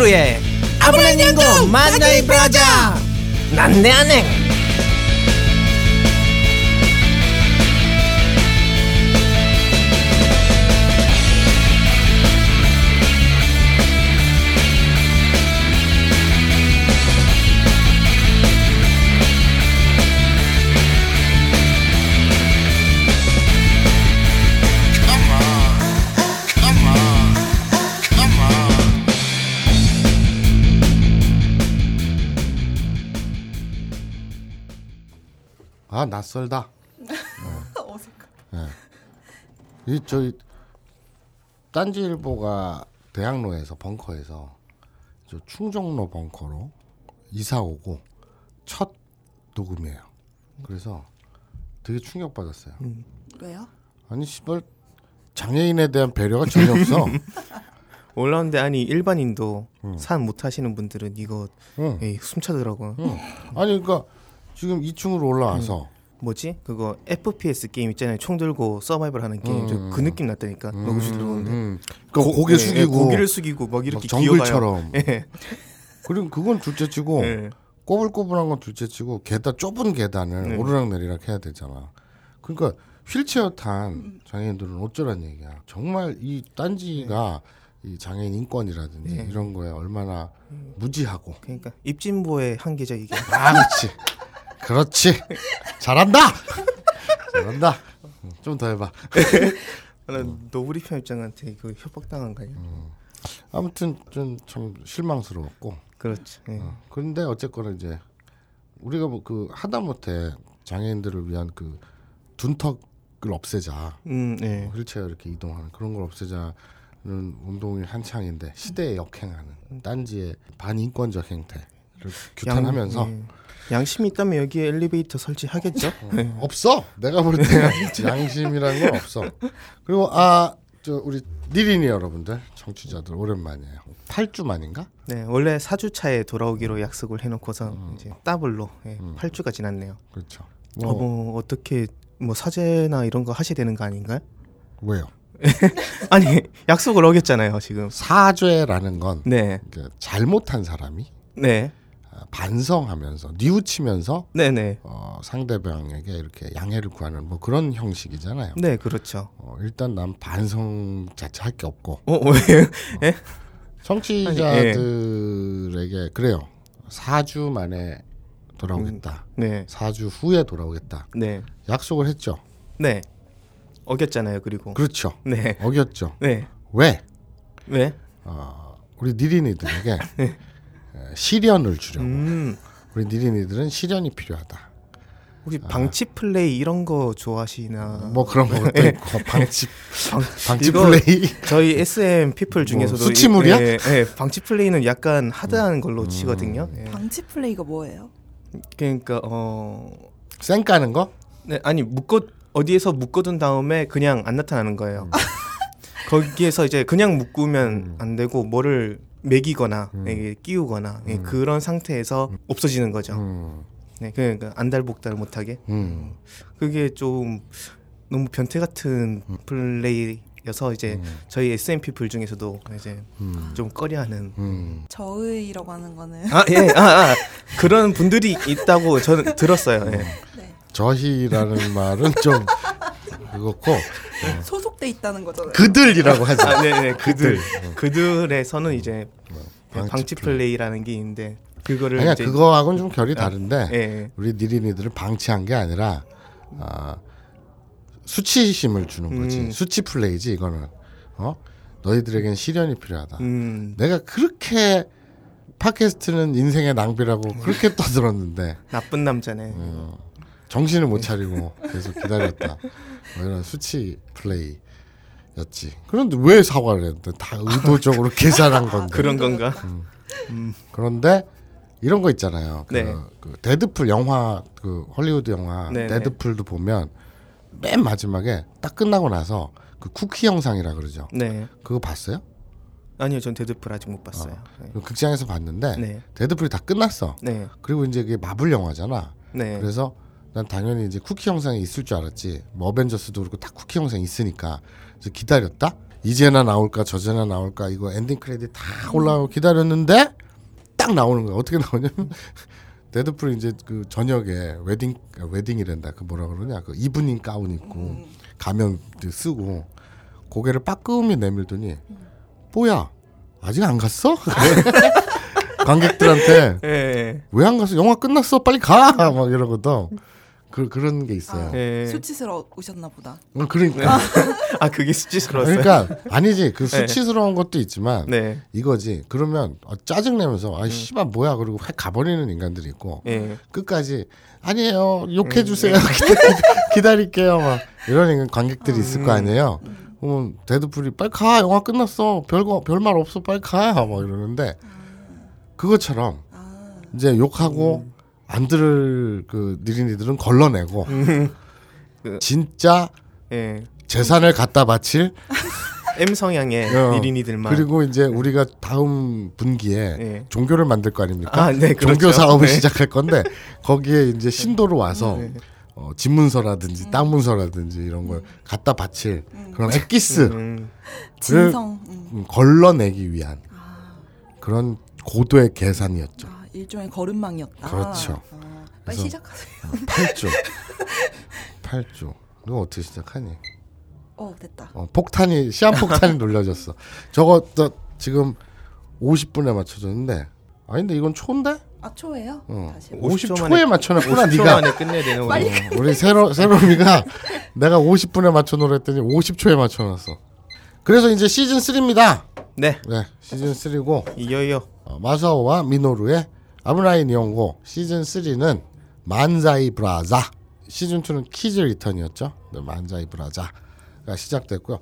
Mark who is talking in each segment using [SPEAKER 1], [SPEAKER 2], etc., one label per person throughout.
[SPEAKER 1] 미노루의 아브라닝고 만나이 브라자. 난내 안행
[SPEAKER 2] 낯설다.
[SPEAKER 3] 어색해.
[SPEAKER 2] 이 저희 딴지일보가 대학로에서 벙커에서 저 충정로 벙커로 이사 오고 첫 녹음이에요. 그래서 되게 충격 받았어요.
[SPEAKER 3] 왜요?
[SPEAKER 2] 아니 시발 장애인에 대한 배려가 전혀 없어.
[SPEAKER 1] 올라오는데 아니 일반인도 산못 하시는 분들은 이거
[SPEAKER 2] 응.
[SPEAKER 1] 에이, 숨차더라고요
[SPEAKER 2] 응. 아니 그러니까 지금 2층으로 올라와서
[SPEAKER 1] 뭐지 그거 FPS 게임 있잖아요 총 들고 서바이벌 하는 게임 저그 느낌 났다니까 로그슛 들어오는데
[SPEAKER 2] 음, 그 고개
[SPEAKER 1] 예,
[SPEAKER 2] 숙이고
[SPEAKER 1] 예, 고개를 숙이고
[SPEAKER 2] 막막
[SPEAKER 1] 이렇게
[SPEAKER 2] 정글처럼.
[SPEAKER 1] 기어가요. 예.
[SPEAKER 2] 그리고 그건 둘째치고
[SPEAKER 1] 예.
[SPEAKER 2] 꼬불꼬불한 건 둘째치고 계단 좁은 계단을
[SPEAKER 1] 네.
[SPEAKER 2] 오르락내리락 해야 되잖아. 그러니까 휠체어 탄 장애인들은 어쩌란 얘기야. 정말 이 딴지가 이 장애인 인권이라든지
[SPEAKER 1] 네.
[SPEAKER 2] 이런 거에 얼마나 무지하고.
[SPEAKER 1] 그러니까 입진보의 한계죠 이게
[SPEAKER 2] 아, 그렇지. 그렇지. 잘한다. 잘한다. 좀 더 해봐.
[SPEAKER 1] 나 노브리 편집장한테 그 협박당한 거 아니야
[SPEAKER 2] 아무튼 좀참 실망스러웠고.
[SPEAKER 1] 그렇죠 예.
[SPEAKER 2] 어, 그런데 어쨌거나 이제 우리가 뭐 그 하다못해 장애인들을 위한 그 둔턱을 없애자
[SPEAKER 1] 음, 예.
[SPEAKER 2] 뭐 휠체어 이렇게 이동하는 그런 걸 없애자는 운동이 한창인데 시대에 역행하는 딴지의 반인권적 행태를 규탄하면서
[SPEAKER 1] 양, 예. 양심이 있다면 여기에 엘리베이터 설치하겠죠? 예.
[SPEAKER 2] 없어. 내가 볼때 양심이라는 건 없어. 그리고 아 저 우리 니린이 여러분들 청취자들 오랜만이에요. 8주 만인가?
[SPEAKER 1] 네 원래 4주 차에 돌아오기로 약속을 해놓고서
[SPEAKER 2] 음.
[SPEAKER 1] 이제 더블로 예, 8주가 지났네요.
[SPEAKER 2] 그렇죠.
[SPEAKER 1] 어, 뭐 어떻게 뭐 사죄나 이런 거 하셔야 되는 거 아닌가요?
[SPEAKER 2] 왜요?
[SPEAKER 1] 아니 약속을 어겼잖아요 지금.
[SPEAKER 2] 사죄라는 건
[SPEAKER 1] 네.
[SPEAKER 2] 잘못한 사람이?
[SPEAKER 1] 네.
[SPEAKER 2] 아, 반성하면서 뉘우치면서
[SPEAKER 1] 네네.
[SPEAKER 2] 어, 상대방에게 이렇게 양해를 구하는 뭐 그런 형식이잖아요.
[SPEAKER 1] 네, 그렇죠.
[SPEAKER 2] 어, 일단 난 반성 자체 할 게 없고
[SPEAKER 1] 어, 왜요? 예?
[SPEAKER 2] 청취자들에게 그래요. 4주 만에 돌아오겠다.
[SPEAKER 1] 네.
[SPEAKER 2] 4주 후에 돌아오겠다.
[SPEAKER 1] 네.
[SPEAKER 2] 약속을 했죠.
[SPEAKER 1] 네. 어겼잖아요, 그리고.
[SPEAKER 2] 그렇죠.
[SPEAKER 1] 네.
[SPEAKER 2] 어겼죠.
[SPEAKER 1] 네.
[SPEAKER 2] 왜?
[SPEAKER 1] 왜?
[SPEAKER 2] 어, 우리 니린이들에게 에, 시련을 주려고.
[SPEAKER 1] 음.
[SPEAKER 2] 우리 니린이들은 시련이 필요하다.
[SPEAKER 1] 혹시 방치 플레이 이런 거 좋아하시나?
[SPEAKER 2] 뭐 그런 것도 있고 방치
[SPEAKER 1] 방,
[SPEAKER 2] 방치 플레이
[SPEAKER 1] 저희 SM 플 중에서도
[SPEAKER 2] 뭐 수치플이야? 음.
[SPEAKER 1] 이- 예, 예, 방치 플레이는 약간 hard한 걸로 치거든요. 예.
[SPEAKER 3] 방치 플레이가 뭐예요?
[SPEAKER 1] 그러니까
[SPEAKER 2] 어쌩 까는 거?
[SPEAKER 1] 네, 아니 묶어 어디에서 묶어둔 다음에 그냥 안 나타나는 거예요.
[SPEAKER 2] 음.
[SPEAKER 1] 거기에서 이제 그냥 묶으면 안 되고 뭐를 매기거나 이게 끼우거나 예, 그런 상태에서 없어지는 거죠.
[SPEAKER 2] 음,
[SPEAKER 1] 네, 그러니까 안달복달 못하게.
[SPEAKER 2] 음,
[SPEAKER 1] 그게 좀 너무 변태 같은 플레이 여서 이제 저희 SMP 불 중에서도 이제
[SPEAKER 2] 음,
[SPEAKER 1] 좀 꺼려하는
[SPEAKER 2] 음.
[SPEAKER 3] 저의라고 하는 거는
[SPEAKER 1] 아 예, 아, 아. 그런 분들이 있다고 저는 들었어요. 예.
[SPEAKER 3] 네.
[SPEAKER 2] 저희라는 말은 좀 그렇고
[SPEAKER 3] 소속돼 있다는 거잖아요.
[SPEAKER 2] 그들이라고 하자.
[SPEAKER 1] 아, 네네 그들 그들에서는 이제
[SPEAKER 2] 방치
[SPEAKER 1] 방치 플레이라는 게 있는데 그거를
[SPEAKER 2] 아니야
[SPEAKER 1] 이제
[SPEAKER 2] 그거하고는 좀 결이 다른데
[SPEAKER 1] 예.
[SPEAKER 2] 우리 니린이들을 방치한 게 아니라 아, 수치심을 주는 거지.
[SPEAKER 1] 음.
[SPEAKER 2] 수치 플레이지 이거는. 어? 너희들에겐 시련이 필요하다.
[SPEAKER 1] 음,
[SPEAKER 2] 내가 그렇게 팟캐스트는 인생의 낭비라고 그렇게 떠들었는데
[SPEAKER 1] 나쁜 남자네.
[SPEAKER 2] 어, 정신을 못 차리고 계속 기다렸다. 뭐 이런 수치 플레이 였지. 그런데 왜 사과를 했는데 다 의도적으로 계산한 건데.
[SPEAKER 1] 그런 건가?
[SPEAKER 2] 그런데 이런 거 있잖아요. 그,
[SPEAKER 1] 네.
[SPEAKER 2] 그 데드풀 영화 그 헐리우드 영화
[SPEAKER 1] 네,
[SPEAKER 2] 데드풀도 보면 맨 마지막에 딱 끝나고 나서 그 쿠키 영상이라 그러죠.
[SPEAKER 1] 네.
[SPEAKER 2] 그거 봤어요?
[SPEAKER 1] 아니요, 전 데드풀 아직 못 봤어요. 네.
[SPEAKER 2] 그 극장에서 봤는데
[SPEAKER 1] 네.
[SPEAKER 2] 데드풀이 다 끝났어.
[SPEAKER 1] 네.
[SPEAKER 2] 그리고 이제 그게 마블 영화잖아.
[SPEAKER 1] 네.
[SPEAKER 2] 그래서 난 당연히 이제 쿠키 영상이 있을 줄 알았지. 뭐 어벤져스도 그렇고 다 쿠키 영상이 있으니까 그래서 기다렸다. 이제나 나올까 저제나 나올까 이거 엔딩 크레딧 다 올라오고 기다렸는데 딱 나오는 거야. 어떻게 나오냐면 데드풀이 이제 그 저녁에 웨딩 아, 웨딩이란다. 그 뭐라 그러냐? 그 이브닝 가운 입고 가면 쓰고 고개를 빠끔히 내밀더니 뭐야 아직 안 갔어? 관객들한테
[SPEAKER 1] 예, 예.
[SPEAKER 2] 왜안 갔어? 영화 끝났어. 빨리 가. 막 이러거든. 그 그런 게 있어요.
[SPEAKER 1] 예.
[SPEAKER 3] 수치스러우셨나 보다.
[SPEAKER 2] 어, 그러니까
[SPEAKER 1] 아 그게 수치스러웠어요.
[SPEAKER 2] 그러니까 아니지 그
[SPEAKER 1] 네.
[SPEAKER 2] 수치스러운 것도 있지만
[SPEAKER 1] 네.
[SPEAKER 2] 이거지. 그러면 어, 짜증 내면서 아 씨발 뭐야 그러고 확 가버리는 인간들이 있고
[SPEAKER 1] 예.
[SPEAKER 2] 끝까지 아니에요 욕해
[SPEAKER 1] 음,
[SPEAKER 2] 주세요
[SPEAKER 1] 네.
[SPEAKER 2] 기다리, 릴게요 막 이런 관객들이 있을
[SPEAKER 1] 음.
[SPEAKER 2] 거 아니에요. 그러면 데드풀이 빨리 가 영화 끝났어 별거 별말 없어 빨리 가막 이러는데 그것처럼
[SPEAKER 3] 아,
[SPEAKER 2] 이제 욕하고
[SPEAKER 1] 음.
[SPEAKER 2] 안 들을 그 니린이들은 걸러내고
[SPEAKER 1] 그-
[SPEAKER 2] 진짜
[SPEAKER 1] 예.
[SPEAKER 2] 재산을 갖다 바칠
[SPEAKER 1] M 성향의
[SPEAKER 2] 어,
[SPEAKER 1] 니린이들만.
[SPEAKER 2] 그리고 이제 우리가 다음 분기에
[SPEAKER 1] 예.
[SPEAKER 2] 종교를 만들 거 아닙니까?
[SPEAKER 1] 아, 네, 그렇죠.
[SPEAKER 2] 종교 사업을
[SPEAKER 1] 네.
[SPEAKER 2] 시작할 건데 거기에 이제 신도로 와서
[SPEAKER 1] 네.
[SPEAKER 2] 어, 집문서라든지 땅 문서라든지 이런 걸 갖다 바칠 그런 엑기스
[SPEAKER 1] 음,
[SPEAKER 3] 진성. 음.
[SPEAKER 2] 음, 걸러내기 위한 그런 고도의 계산이었죠.
[SPEAKER 3] 아, 일종의 걸음망이었다.
[SPEAKER 2] 그렇죠.
[SPEAKER 3] 아, 빨리 시작하세요.
[SPEAKER 2] 8조. 8조. 너 어떻게 시작하니?
[SPEAKER 3] 어, 됐다.
[SPEAKER 2] 어, 폭탄이 시한 폭탄이 놀려졌어. 저거 저 지금 50분에 맞춰졌는데 아니 근데 이건 초인데?
[SPEAKER 3] 아, 초예요?
[SPEAKER 2] 어.
[SPEAKER 3] 다시.
[SPEAKER 1] 50초
[SPEAKER 2] 50초에
[SPEAKER 1] 만에-
[SPEAKER 2] 맞춰놨구나
[SPEAKER 1] 50초
[SPEAKER 2] 네가.
[SPEAKER 1] 만에 끝내야 되는.
[SPEAKER 2] 어, 우리 세로 세로미가 내가 50분에 맞춰놓으라 했더니 50초에 맞춰놨어. 그래서 이제 시즌 3입니다.
[SPEAKER 1] 네.
[SPEAKER 2] 네, 시즌 3고
[SPEAKER 1] 이어요.
[SPEAKER 2] 어, 마사오와 미노루의 아브라인 이용고 시즌 3는 만자이 브라자 시즌 2는 키즈 리턴이었죠. 네, 만자이 브라자가 시작됐고요.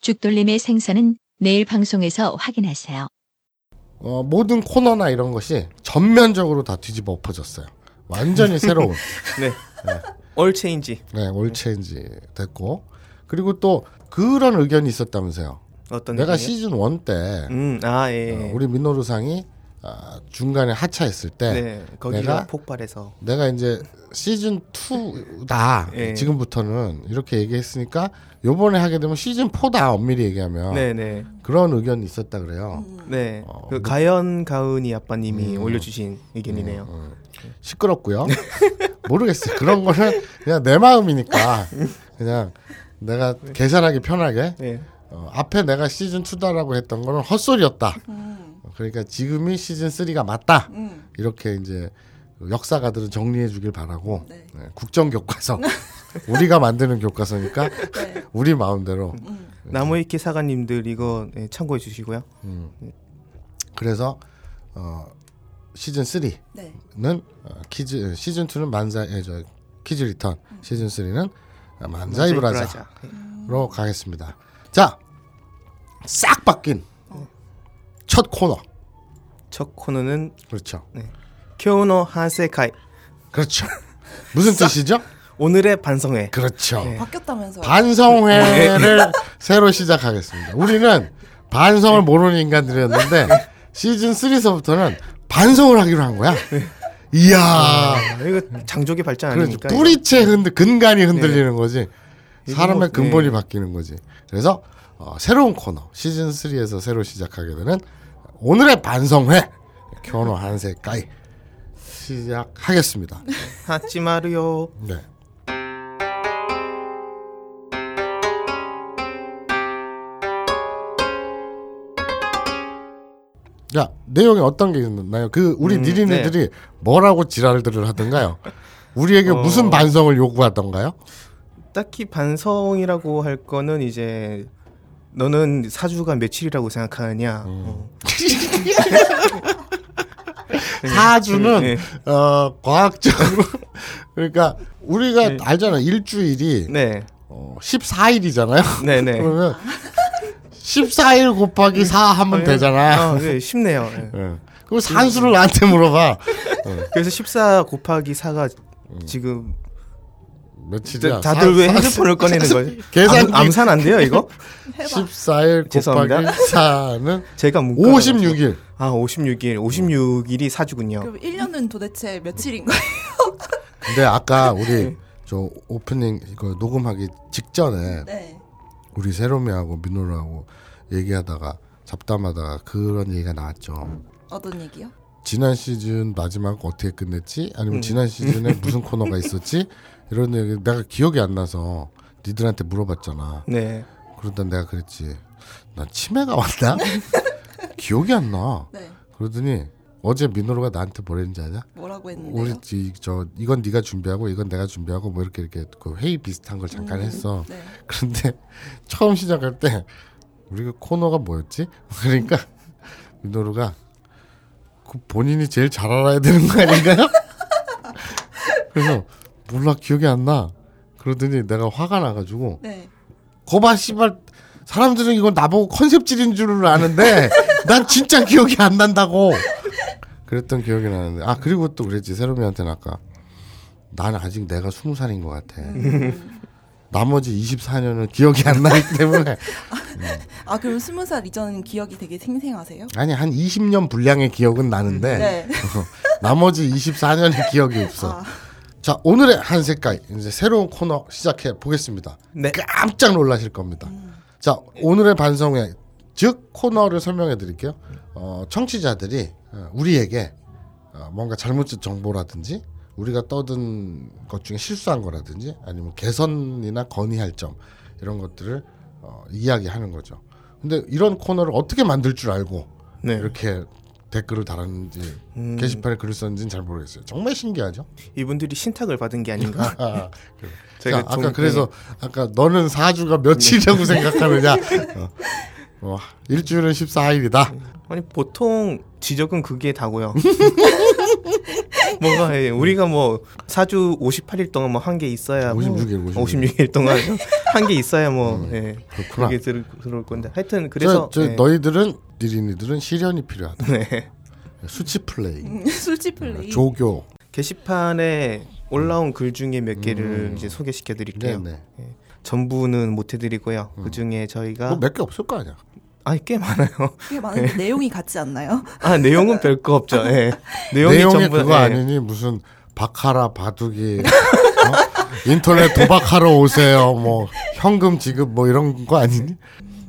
[SPEAKER 4] 죽돌림의 생사는 내일 방송에서 확인하세요.
[SPEAKER 2] 어, 모든 코너나 이런 것이 전면적으로 다 뒤집어 엎어졌어요. 완전히 새로운
[SPEAKER 1] 네. all change.
[SPEAKER 2] 네, all change 됐고 그리고 또 그런 의견이 있었다면서요.
[SPEAKER 1] 어떤
[SPEAKER 2] 내가? 시즌 1 때
[SPEAKER 1] 음, 아, 예.
[SPEAKER 2] 어, 우리 미노루さん이 아, 중간에 하차했을 때
[SPEAKER 1] 네. 거기가
[SPEAKER 2] 내가-
[SPEAKER 1] 폭발해서
[SPEAKER 2] 내가 이제 시즌 2다
[SPEAKER 1] 예.
[SPEAKER 2] 지금부터는 이렇게 얘기했으니까 요번에 하게 되면 시즌 4다 엄밀히 얘기하면
[SPEAKER 1] 네, 네.
[SPEAKER 2] 그런 의견이 있었다 그래요.
[SPEAKER 1] 네.
[SPEAKER 2] 어,
[SPEAKER 1] 그
[SPEAKER 2] 뭐-
[SPEAKER 1] 가연 가은이 아빠님이
[SPEAKER 2] 음.
[SPEAKER 1] 올려 주신 의견이네요.
[SPEAKER 2] 음, 시끄럽고요. 모르겠어요. 그런 거는 그냥 내 마음이니까 그냥 내가 계산하기 편하게
[SPEAKER 1] 네.
[SPEAKER 2] 어, 앞에 내가 시즌 2다라고 했던 거는 헛소리였다.
[SPEAKER 3] 음,
[SPEAKER 2] 그러니까 지금이 시즌 3가 맞다.
[SPEAKER 3] 음.
[SPEAKER 2] 이렇게 이제 역사가들은 정리해 주길 바라고
[SPEAKER 3] 네.
[SPEAKER 2] 네, 국정 교과서 우리가 만드는 교과서니까
[SPEAKER 3] 네.
[SPEAKER 2] 우리 마음대로
[SPEAKER 3] 음.
[SPEAKER 1] 나무위키 사관님들 이거 네, 참고해 주시고요.
[SPEAKER 2] 그래서 어, 시즌 3는
[SPEAKER 3] 네.
[SPEAKER 2] 어, Kids 시즌 2는 漫才 저 Kids Return 시즌 3는 만자이 브라자로
[SPEAKER 1] 브라자.
[SPEAKER 2] 가겠습니다. 자, 싹 바뀐 첫 코너
[SPEAKER 1] 첫 코너는
[SPEAKER 2] 그렇죠,
[SPEAKER 1] 쿄노 하세카이.
[SPEAKER 2] 그렇죠. 무슨 뜻이죠?
[SPEAKER 1] 오늘의 반성회.
[SPEAKER 2] 그렇죠.
[SPEAKER 1] 네.
[SPEAKER 3] 바뀌었다면서요.
[SPEAKER 2] 반성회를 새로 시작하겠습니다. 우리는 반성을 모르는 인간들이었는데 시즌 3서부터는 반성을 하기로 한 거야. 이야,
[SPEAKER 1] 아, 이거 장족의 발전
[SPEAKER 2] 그렇죠.
[SPEAKER 1] 아닙니까?
[SPEAKER 2] 뿌리채 흔들 근간이 흔들리는 거지.
[SPEAKER 1] 이거
[SPEAKER 2] 사람의
[SPEAKER 1] 뭐,
[SPEAKER 2] 근본이
[SPEAKER 1] 네.
[SPEAKER 2] 바뀌는 거지. 그래서 어, 새로운 코너 시즌 3에서 새로 시작하게 되는 오늘의 반성회 교노 한세 까이 시작하겠습니다.
[SPEAKER 1] 하지 마루요.
[SPEAKER 2] 네. 야 내용이 어떤 게 있나요? 그 우리
[SPEAKER 1] 음,
[SPEAKER 2] 니린이들이 뭐라고 지랄들을 하던가요? 우리에게
[SPEAKER 1] 어.
[SPEAKER 2] 무슨 반성을 요구하던가요?
[SPEAKER 1] 딱히 반성이라고 할 거는 이제 너는 사주가 며칠이라고 생각하느냐.
[SPEAKER 2] 음.
[SPEAKER 1] 어.
[SPEAKER 2] 사주는
[SPEAKER 1] 네.
[SPEAKER 2] 어 과학적으로 그러니까 우리가
[SPEAKER 1] 네.
[SPEAKER 2] 알잖아 일주일이
[SPEAKER 1] 네.
[SPEAKER 2] 어, 14일이잖아요.
[SPEAKER 1] 네, 네.
[SPEAKER 2] 그러면 14일 곱하기 4 하면 되잖아.
[SPEAKER 1] 어, 네, 쉽네요. 네.
[SPEAKER 2] 예. 그럼 산수를 나한테 물어봐.
[SPEAKER 1] 그래서 14 곱하기 4가 지금
[SPEAKER 2] 며칠이야?
[SPEAKER 1] 다들
[SPEAKER 2] 사-
[SPEAKER 1] 왜
[SPEAKER 2] 사-
[SPEAKER 1] 핸드폰을 꺼내는 거예요?
[SPEAKER 2] 계산기.
[SPEAKER 1] 암, 암산 안 돼요, 이거?
[SPEAKER 2] 14일
[SPEAKER 1] 죄송합니다.
[SPEAKER 2] 곱하기 4는
[SPEAKER 1] 제가 문과
[SPEAKER 2] 56일.
[SPEAKER 1] 아, 56일. 56일이 사주군요.
[SPEAKER 3] 그럼 1년은 도대체 며칠인가요?
[SPEAKER 2] 근데 아까 우리 저 오프닝 이거 녹음하기 직전에
[SPEAKER 3] 네.
[SPEAKER 2] 우리 세로미하고 민호라고 얘기하다가 잡담하다가 그런 얘기가 나왔죠.
[SPEAKER 3] 어떤 얘기요?
[SPEAKER 2] 지난 시즌 마지막 어떻게 끝냈지? 아니면
[SPEAKER 1] 음.
[SPEAKER 2] 지난 시즌에 무슨 코너가 있었지? 이런 얘기 내가 기억이 안 나서 니들한테 물어봤잖아.
[SPEAKER 1] 네.
[SPEAKER 2] 그러다 내가 그랬지. 나 치매가 왔나? 기억이 안 나.
[SPEAKER 3] 네.
[SPEAKER 2] 그러더니 어제 민호로가 나한테 뭐랬는지 아냐?
[SPEAKER 3] 뭐라고 했는데요?
[SPEAKER 2] 우리 지- 저 이건 네가 준비하고 이건 내가 준비하고 뭐 이렇게 이렇게 그 회의 비슷한 걸 잠깐 했어.
[SPEAKER 3] 네.
[SPEAKER 2] 그런데 처음 시작할 때 우리가 코너가 뭐였지? 그러니까 민호루가 그 본인이 제일 잘 알아야 되는 거 아닌가요? 그래서 몰라 기억이 안 나. 그러더니 내가 화가 나가지고
[SPEAKER 3] 네.
[SPEAKER 2] 거봐 씨발 사람들은 이거 나보고 컨셉질인 줄을 아는데 난 진짜 기억이 안 난다고 그랬던 기억이 나는데 아 그리고 또 그랬지 세롬이한테는 아까 나는 아직 내가 스무 살인 것 같아 나머지 24년은 기억이 안 나기 때문에
[SPEAKER 3] 아 그럼 스무 살 이전 기억이 되게 생생하세요?
[SPEAKER 2] 아니 한 20년 분량의 기억은 나는데
[SPEAKER 3] 네.
[SPEAKER 2] 나머지 24년의 기억이 없어
[SPEAKER 3] 아,
[SPEAKER 2] 자 오늘의 한 색깔 이제 새로운 코너 시작해 보겠습니다
[SPEAKER 1] 네.
[SPEAKER 2] 깜짝 놀라실 겁니다. 자 오늘의 반성회 즉 코너를 설명해 드릴게요. 어, 청취자들이 어, 우리에게 어, 뭔가 잘못된 정보라든지 우리가 떠든 것 중에 실수한 거라든지 아니면 개선이나 건의할 점 이런 것들을 어, 이야기하는 거죠. 근데 이런 코너를 어떻게 만들 줄 알고
[SPEAKER 1] 네.
[SPEAKER 2] 이렇게 댓글을 달았는지
[SPEAKER 1] 음.
[SPEAKER 2] 게시판에 글을 썼는지는 잘 모르겠어요. 정말 신기하죠.
[SPEAKER 1] 이분들이 신탁을 받은 게 아닌가?
[SPEAKER 2] 아.
[SPEAKER 1] 저희가
[SPEAKER 2] 자, 아까
[SPEAKER 1] 좀-
[SPEAKER 2] 그래서 아까 너는 4주가 며칠이라고 생각하느냐? 어. 어, 일주일은 14일이다.
[SPEAKER 1] 아니 보통 지적은 그게 다고요. 뭐가 예, 우리가 뭐 사주 58일 동안 뭐한게 있어야 뭐
[SPEAKER 2] 56일, 56일.
[SPEAKER 1] 56일 동안 한게 있어야 뭐 예,
[SPEAKER 2] 음, 그렇구나.
[SPEAKER 1] 그게 들, 들어올 건데 하여튼 그래서
[SPEAKER 2] 저, 저
[SPEAKER 1] 예,
[SPEAKER 2] 너희들은 니린이들은 실현이 필요하다.
[SPEAKER 1] 네.
[SPEAKER 2] 수치 플레이,
[SPEAKER 3] 음, 술집 플레이.
[SPEAKER 2] 조교.
[SPEAKER 1] 게시판에 올라온 글 중에 몇 개를 이제 소개시켜 드릴게요.
[SPEAKER 2] 음. 네네.
[SPEAKER 1] 전부는 못 해드리고요. 그 중에 저희가
[SPEAKER 2] 뭐 몇 개 없을 거 아니야.
[SPEAKER 1] 아니 꽤 많아요.
[SPEAKER 3] 꽤 많은데 내용이 같지 않나요?
[SPEAKER 1] 아 내용은 별거 없죠. 예. 내용이,
[SPEAKER 2] 내용이
[SPEAKER 1] 전부
[SPEAKER 2] 그거
[SPEAKER 1] 예.
[SPEAKER 2] 아니니 무슨 바카라 바둑이 어? 인터넷 도박하러 오세요. 뭐 현금 지급 뭐 이런 거 아니니?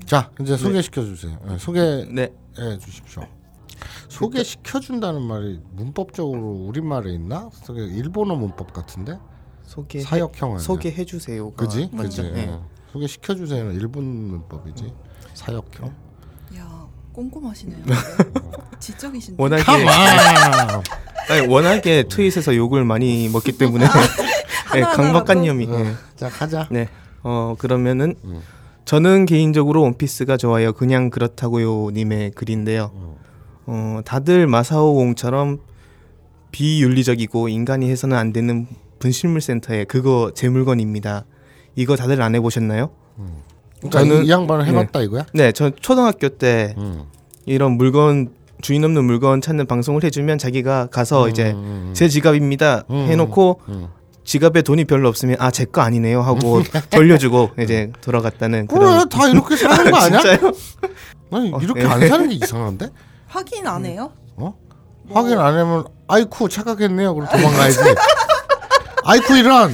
[SPEAKER 2] 자 이제 소개시켜 주세요. 예, 소개해
[SPEAKER 1] 네.
[SPEAKER 2] 주십시오. 소개시켜 준다는 말이 문법적으로 우리 말에 있나? 저게 일본어 문법 같은데
[SPEAKER 1] 소개
[SPEAKER 2] 사역형 아니야?
[SPEAKER 1] 소개해 주세요.
[SPEAKER 2] 그지?
[SPEAKER 1] 맞죠?
[SPEAKER 2] 그지?
[SPEAKER 1] 예.
[SPEAKER 2] 예. 소개시켜 주세요는 일본 문법이지. 사역형.
[SPEAKER 3] 야 꼼꼼하시네요. 지적이신데.
[SPEAKER 1] 워낙에. 아니, 워낙에 트윗에서 욕을 많이 먹기 때문에 네? 강박관념이. 예.
[SPEAKER 2] 자 가자.
[SPEAKER 1] 네. 어 그러면은
[SPEAKER 2] 음.
[SPEAKER 1] 저는 개인적으로 원피스가 좋아요. 그냥 그렇다고요 님의 글인데요. 어 다들 마사오 공처럼 비윤리적이고 인간이 해서는 안 되는 분실물 센터에 그거 제 물건입니다. 이거 다들 안 해보셨나요?
[SPEAKER 2] 그러니까
[SPEAKER 1] 저는-
[SPEAKER 2] 이, 이 양반을 해봤다 이거야?
[SPEAKER 1] 네, 전 초등학교 때
[SPEAKER 2] 음.
[SPEAKER 1] 이런 물건 주인 없는 물건 찾는 방송을 해주면 자기가 가서 이제
[SPEAKER 2] 음,
[SPEAKER 1] 제 지갑입니다
[SPEAKER 2] 음,
[SPEAKER 1] 해놓고
[SPEAKER 2] 음.
[SPEAKER 1] 지갑에 돈이 별로 없으면 아 제 거 아니네요 하고 돌려주고 이제 돌아갔다는
[SPEAKER 2] 그래
[SPEAKER 1] 그런
[SPEAKER 2] 다 이렇게 사는 거 아니야? 아니
[SPEAKER 1] 어,
[SPEAKER 2] 이렇게
[SPEAKER 1] 네.
[SPEAKER 2] 안 사는 게 이상한데?
[SPEAKER 3] 확인 안 해요?
[SPEAKER 2] 어? 확인 안 하면 아이쿠 착각했네요. 그럼 도망가야지. 아이쿠 이런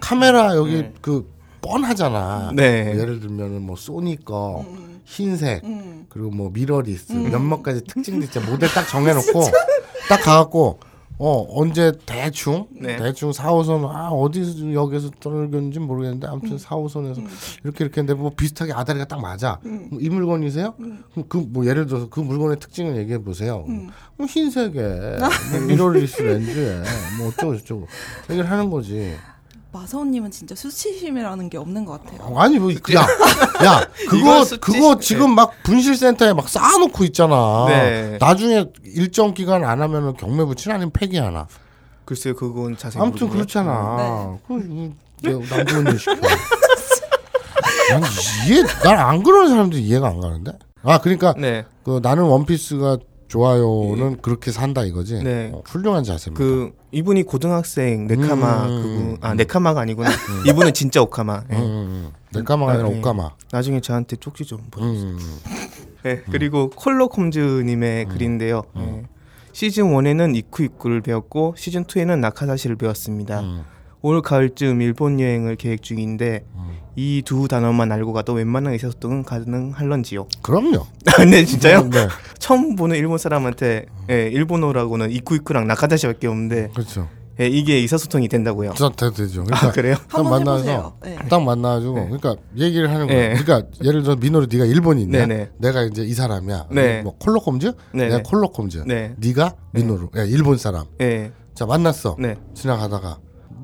[SPEAKER 2] 카메라 여기
[SPEAKER 1] 네.
[SPEAKER 2] 그 뻔하잖아.
[SPEAKER 1] 네.
[SPEAKER 2] 예를 들면은 뭐 소니 거
[SPEAKER 3] 음,
[SPEAKER 2] 흰색
[SPEAKER 3] 음.
[SPEAKER 2] 그리고 뭐 미러리스 몇몇 가지 특징도 있죠. 모델 딱 정해놓고 딱 가갖고 어 언제 대충
[SPEAKER 1] 네.
[SPEAKER 2] 대충 4호선 아 어디서 역에서 떨어졌는지 모르겠는데 아무튼 4호선에서 이렇게 이렇게 했는데 뭐 비슷하게 아다리가 딱 맞아. 그럼 이 물건이세요? 그럼 그 뭐 예를 들어서 그 물건의 특징을 얘기해 보세요. 뭐 흰색에 뭐 미러리스 렌즈에 뭐 어쩌고 저쩌고 얘기를 하는 거지.
[SPEAKER 3] 마사오님은 진짜 수치심이라는 게 없는 것 같아요.
[SPEAKER 2] 어, 아니 뭐 그냥 야 그거 그거 지금 막 분실센터에 막 쌓아놓고 있잖아.
[SPEAKER 1] 네.
[SPEAKER 2] 나중에 일정 기간 안 하면은 경매 붙이나 아니면 폐기하나.
[SPEAKER 1] 글쎄요 그건 자세히
[SPEAKER 2] 아무튼. 그렇잖아. 그 남부는 시켜. 난 이해 난 안 그러는 사람들이 이해가 안 가는데. 아 그러니까
[SPEAKER 1] 네.
[SPEAKER 2] 그 나는 원피스가 좋아요는 그렇게 산다 이거지.
[SPEAKER 1] 네.
[SPEAKER 2] 어, 훌륭한 자세입니다.
[SPEAKER 1] 그 이분이 고등학생 네카마
[SPEAKER 2] 음.
[SPEAKER 1] 그분 아 네카마가 아니구나 이분은 진짜 오카마 예.
[SPEAKER 2] 음, 음, 음. 내까마가 아니라
[SPEAKER 1] 아, 예.
[SPEAKER 2] 옷까마.
[SPEAKER 1] 나중에 저한테 쪽지 좀 보내
[SPEAKER 2] 음, 음.
[SPEAKER 1] 네, 그리고 콜로 콤즈님의 글인데요 예. 시즌 1에는 이쿠 이쿠를 배웠고 시즌 2에는 나카사시를 배웠습니다
[SPEAKER 2] 음.
[SPEAKER 1] 올 가을쯤 일본 여행을 계획 중인데
[SPEAKER 2] 음.
[SPEAKER 1] 이두 단어만 알고 가도 웬만한 의사소통은 가능할런지요?
[SPEAKER 2] 그럼요.
[SPEAKER 1] 네 진짜요?
[SPEAKER 2] 네,
[SPEAKER 1] 처음 보는 일본 사람한테 예, 일본어라고는 이쿠이쿠랑 나카다시밖에 없는데
[SPEAKER 2] 그렇죠.
[SPEAKER 1] 예, 이게 의사소통이 된다고요?
[SPEAKER 2] 저 되- 되죠.
[SPEAKER 1] 아
[SPEAKER 2] 그러니까
[SPEAKER 1] 그래요?
[SPEAKER 2] 딱
[SPEAKER 3] 한번
[SPEAKER 2] 만나서.
[SPEAKER 3] 네.
[SPEAKER 2] 딱 만나가지고 그러니까 얘기를 하는 거야.
[SPEAKER 1] 네.
[SPEAKER 2] 그러니까 예를 들어 민호로 네가 일본인이야.
[SPEAKER 1] 네네.
[SPEAKER 2] 내가 이제 이 사람이야.
[SPEAKER 1] 네.
[SPEAKER 2] 뭐 콜로콤즈?
[SPEAKER 1] 네네.
[SPEAKER 2] 내가 콜로콤즈.
[SPEAKER 1] 네.
[SPEAKER 2] 네가 민호로. 야, 일본 사람.
[SPEAKER 1] 예,
[SPEAKER 2] 자 만났어.
[SPEAKER 1] 네,
[SPEAKER 2] 지나가다가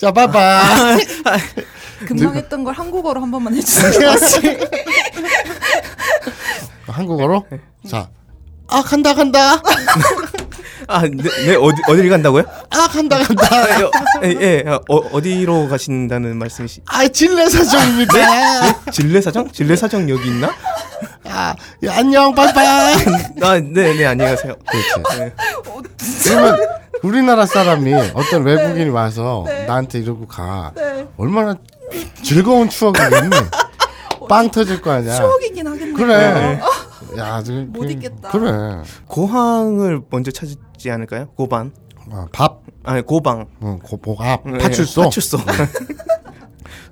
[SPEAKER 2] 자 봐봐
[SPEAKER 3] 금방 했던 걸 한국어로 한 번만 해주세요.
[SPEAKER 2] 한국어로 자 아 간다 간다
[SPEAKER 1] 아, 네, 네 어디, 어디를 간다고요?
[SPEAKER 2] 아 간다 간다
[SPEAKER 1] 아, 여- 예, 예, 어, 어디로 가신다는 말씀이시?
[SPEAKER 2] 아 진례사정입니다
[SPEAKER 1] 진례사정? 진례사정 여기 있나?
[SPEAKER 2] 아 야, 안녕 바이바이
[SPEAKER 1] 아, 네, 네, 안녕히 가세요.
[SPEAKER 2] 그렇지
[SPEAKER 1] 네.
[SPEAKER 2] 그러면 우리나라 사람이 어떤 외국인이 와서 나한테 이러고 가
[SPEAKER 3] 네.
[SPEAKER 2] 얼마나 즐거운 추억이겠니? 빵 터질 거 아니야.
[SPEAKER 3] 추억이긴 하겠네요.
[SPEAKER 2] 그래. 야, 지금
[SPEAKER 3] 못
[SPEAKER 2] 그-
[SPEAKER 3] 잊겠다.
[SPEAKER 2] 그래.
[SPEAKER 1] 고항을 먼저 찾지 않을까요? 고반.
[SPEAKER 2] 어, 밥,
[SPEAKER 1] 아니, 고방.
[SPEAKER 2] 어, 고, 보갑,
[SPEAKER 1] 네,
[SPEAKER 2] 파출소.
[SPEAKER 1] 파출소.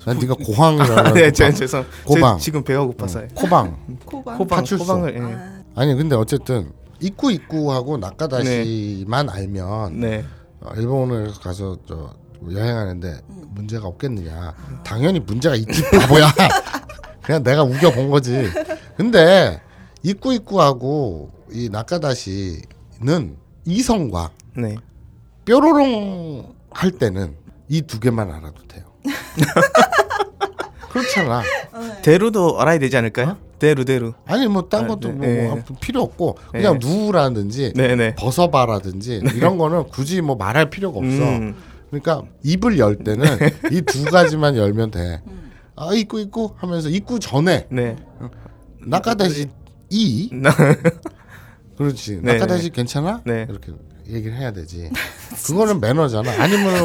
[SPEAKER 2] 난 네가 고항이라고.
[SPEAKER 1] 네, 제, 죄송.
[SPEAKER 2] 고방.
[SPEAKER 1] 제 지금 배가 고파서요.
[SPEAKER 2] 코방.
[SPEAKER 3] 코방.
[SPEAKER 1] 고방,
[SPEAKER 2] 파출소.
[SPEAKER 1] 고방을. 예.
[SPEAKER 3] 아,
[SPEAKER 2] 아니 근데 어쨌든 입구 입구하고 낙가다시만 알면
[SPEAKER 1] 네.
[SPEAKER 2] 어, 일본을 가서 저 여행하는데 문제가 없겠느냐? 당연히 문제가 있지 바보야. 그냥 내가 우겨 본 거지. 근데 입구 입구하고 이 낙가다시는 이성과
[SPEAKER 1] 네.
[SPEAKER 2] 뾰로롱 할 때는 이 두 개만 알아도 돼요. 그렇잖아.
[SPEAKER 1] 대루도 알아야 되지 않을까요? 대루, 대루.
[SPEAKER 2] 아니 뭐딴
[SPEAKER 1] 아,
[SPEAKER 2] 것도
[SPEAKER 1] 네,
[SPEAKER 2] 뭐
[SPEAKER 1] 네.
[SPEAKER 2] 아무 필요 없고 그냥
[SPEAKER 1] 네.
[SPEAKER 2] 누우라든지
[SPEAKER 1] 네, 네.
[SPEAKER 2] 벗어봐라든지 이런 거는 굳이 뭐 말할 필요가 없어.
[SPEAKER 1] 음.
[SPEAKER 2] 그러니까 입을 열 때는 이 두 가지만 열면 돼. 아 입구 입구 하면서 입구 전에
[SPEAKER 1] 네.
[SPEAKER 2] 낙가다시 이
[SPEAKER 1] 나-
[SPEAKER 2] 그렇지
[SPEAKER 1] 네,
[SPEAKER 2] 낙가다시 괜찮아?
[SPEAKER 1] 네.
[SPEAKER 2] 이렇게 얘기를 해야 되지. 그거는 매너잖아. 아니면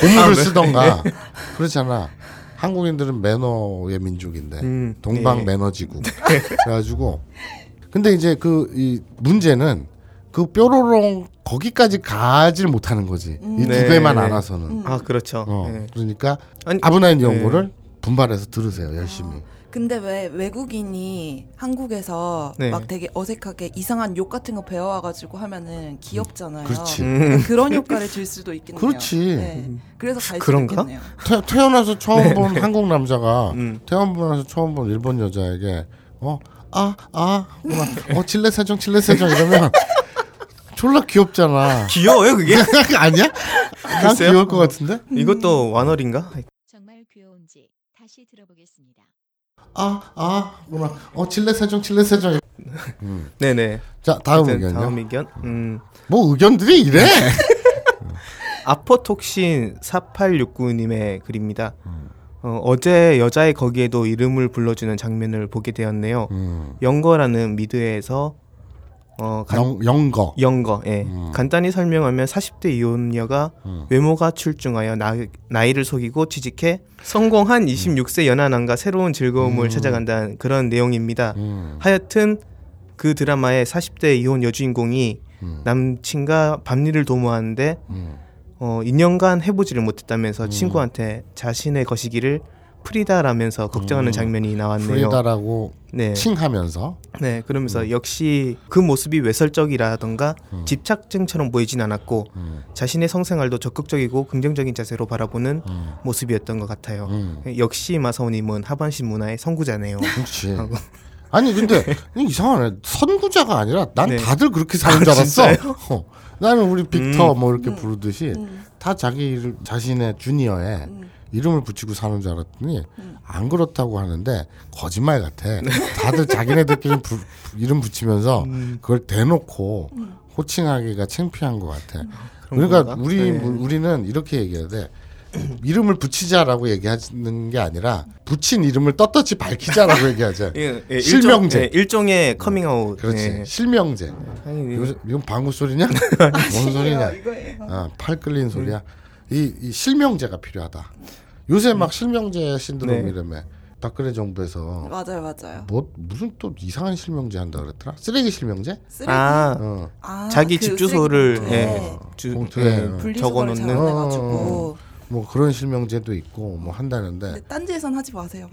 [SPEAKER 2] 고무를
[SPEAKER 1] 네.
[SPEAKER 2] 쓰던가 그렇잖아. 한국인들은 매너의 민족인데
[SPEAKER 1] 음,
[SPEAKER 2] 동방
[SPEAKER 1] 네.
[SPEAKER 2] 매너지구. 그래가지고 근데 이제 그 이 문제는 그 뾰로롱 거기까지 가질 못하는 거지. 이두
[SPEAKER 1] 네,
[SPEAKER 2] 개만
[SPEAKER 1] 네.
[SPEAKER 2] 알아서는.
[SPEAKER 1] 아, 그렇죠.
[SPEAKER 2] 어,
[SPEAKER 1] 네.
[SPEAKER 2] 그러니까
[SPEAKER 1] 아니,
[SPEAKER 2] 아브나인 연구를 분발해서 들으세요 열심히.
[SPEAKER 3] 근데 왜 외국인이 한국에서
[SPEAKER 1] 네.
[SPEAKER 3] 막 되게 어색하게 이상한 욕 같은 거 배워와가지고 하면은 귀엽잖아요.
[SPEAKER 2] 그렇지.
[SPEAKER 1] 음.
[SPEAKER 3] 그런 효과를 줄 수도 있겠네요.
[SPEAKER 2] 그렇지.
[SPEAKER 3] 네. 그래서 갈 수도
[SPEAKER 1] 그런가?
[SPEAKER 3] 있겠네요.
[SPEAKER 2] 태, 태어나서 처음 본 한국 남자가
[SPEAKER 1] 음.
[SPEAKER 2] 태어나서 처음 본 일본 여자에게 어 아 아 어 칠레사정 칠레사정 이러면 졸라 귀엽잖아.
[SPEAKER 1] 귀여워요, 그게?
[SPEAKER 2] 아니야? 난. 귀여울 것 같은데?
[SPEAKER 1] 이것도 완월인가?
[SPEAKER 4] 정말 귀여운지 다시 들어보겠습니다.
[SPEAKER 2] 아아 뭐나 어 칠레사정 칠레사정. 음.
[SPEAKER 1] 네네.
[SPEAKER 2] 자 다음 의견요.
[SPEAKER 1] 다음 의견. 음.
[SPEAKER 2] 뭐 의견들이 이래?
[SPEAKER 1] 아포톡신 4869님의 글입니다. 어, 어제 여자의 거기에도 이름을 불러주는 장면을 보게 되었네요.
[SPEAKER 2] 음.
[SPEAKER 1] 영거라는 미드에서 어, 간,
[SPEAKER 2] 영 영거.
[SPEAKER 1] 영거, 예.
[SPEAKER 2] 음.
[SPEAKER 1] 간단히 설명하면 40대 이혼녀가
[SPEAKER 2] 음.
[SPEAKER 1] 외모가 출중하여 나, 나이를 속이고 취직해 성공한 26세 연하남과 새로운 즐거움을
[SPEAKER 2] 음.
[SPEAKER 1] 찾아간다는 그런 내용입니다.
[SPEAKER 2] 음.
[SPEAKER 1] 하여튼 그 드라마의 40대 이혼 여주인공이
[SPEAKER 2] 음.
[SPEAKER 1] 남친과 밤일을 도모하는데
[SPEAKER 2] 음.
[SPEAKER 1] 어, 2년간 해보지를 못했다면서 친구한테 자신의 거시기를 프리다라면서 걱정하는
[SPEAKER 2] 음.
[SPEAKER 1] 장면이 나왔네요.
[SPEAKER 2] 프리다라고
[SPEAKER 1] 네.
[SPEAKER 2] 칭하면서
[SPEAKER 1] 네, 그러면서 역시 그 모습이 외설적이라던가
[SPEAKER 2] 음.
[SPEAKER 1] 집착증처럼 보이진 않았고
[SPEAKER 2] 음.
[SPEAKER 1] 자신의 성생활도 적극적이고 긍정적인 자세로 바라보는
[SPEAKER 2] 음.
[SPEAKER 1] 모습이었던 것 같아요.
[SPEAKER 2] 음.
[SPEAKER 1] 역시 마사오님은 하반신 문화의 선구자네요.
[SPEAKER 2] 그렇지.
[SPEAKER 1] 하고.
[SPEAKER 2] 아니 근데 이상하네. 선구자가 아니라 난
[SPEAKER 1] 네.
[SPEAKER 2] 다들 그렇게 사는 줄
[SPEAKER 1] 아,
[SPEAKER 2] 알았어. 어. 나는 우리 빅터 뭐 이렇게
[SPEAKER 3] 음.
[SPEAKER 2] 부르듯이
[SPEAKER 3] 음.
[SPEAKER 2] 다 자기 자신의 주니어에
[SPEAKER 3] 음.
[SPEAKER 2] 이름을 붙이고 사는 줄 알았더니 안 그렇다고 하는데 거짓말 같아.
[SPEAKER 3] 네.
[SPEAKER 2] 다들 자기네들끼리 부- 이름 붙이면서
[SPEAKER 1] 음.
[SPEAKER 2] 그걸 대놓고 호칭하기가 창피한 것 같아. 그러니까
[SPEAKER 1] 건가?
[SPEAKER 2] 우리
[SPEAKER 1] 네.
[SPEAKER 2] 우리는 이렇게 얘기해야 돼. 이름을 붙이자라고 얘기하는 게 아니라 붙인 이름을 떳떳이 밝히자라고 얘기하자.
[SPEAKER 1] 예, 예,
[SPEAKER 2] 실명제.
[SPEAKER 1] 일종, 예, 일종의 커밍아웃.
[SPEAKER 2] 그렇지.
[SPEAKER 1] 예.
[SPEAKER 2] 실명제.
[SPEAKER 1] 아니,
[SPEAKER 2] 요새 이건 방구 소리냐? 뭔 소리냐? 아, 팔 끌린 소리야. 이, 이 실명제가 필요하다. 요새 막 실명제 신드롬
[SPEAKER 1] 네.
[SPEAKER 2] 이름에 박근혜 정부에서
[SPEAKER 3] 맞아요, 맞아요.
[SPEAKER 2] 뭐 무슨 또 이상한 실명제 한다 그랬더라? 쓰레기 실명제?
[SPEAKER 3] 쓰레기.
[SPEAKER 1] 아,
[SPEAKER 2] 어.
[SPEAKER 3] 아,
[SPEAKER 1] 자기
[SPEAKER 3] 그
[SPEAKER 1] 집 주소를 예,
[SPEAKER 3] 봉투에
[SPEAKER 1] 주,
[SPEAKER 2] 봉투에
[SPEAKER 1] 예,
[SPEAKER 3] 분리수거를
[SPEAKER 1] 적어놓는
[SPEAKER 3] 잘해가지고.
[SPEAKER 2] 뭐 그런 실명제도 있고 뭐 한다는데
[SPEAKER 3] 딴지에선 하지 마세요.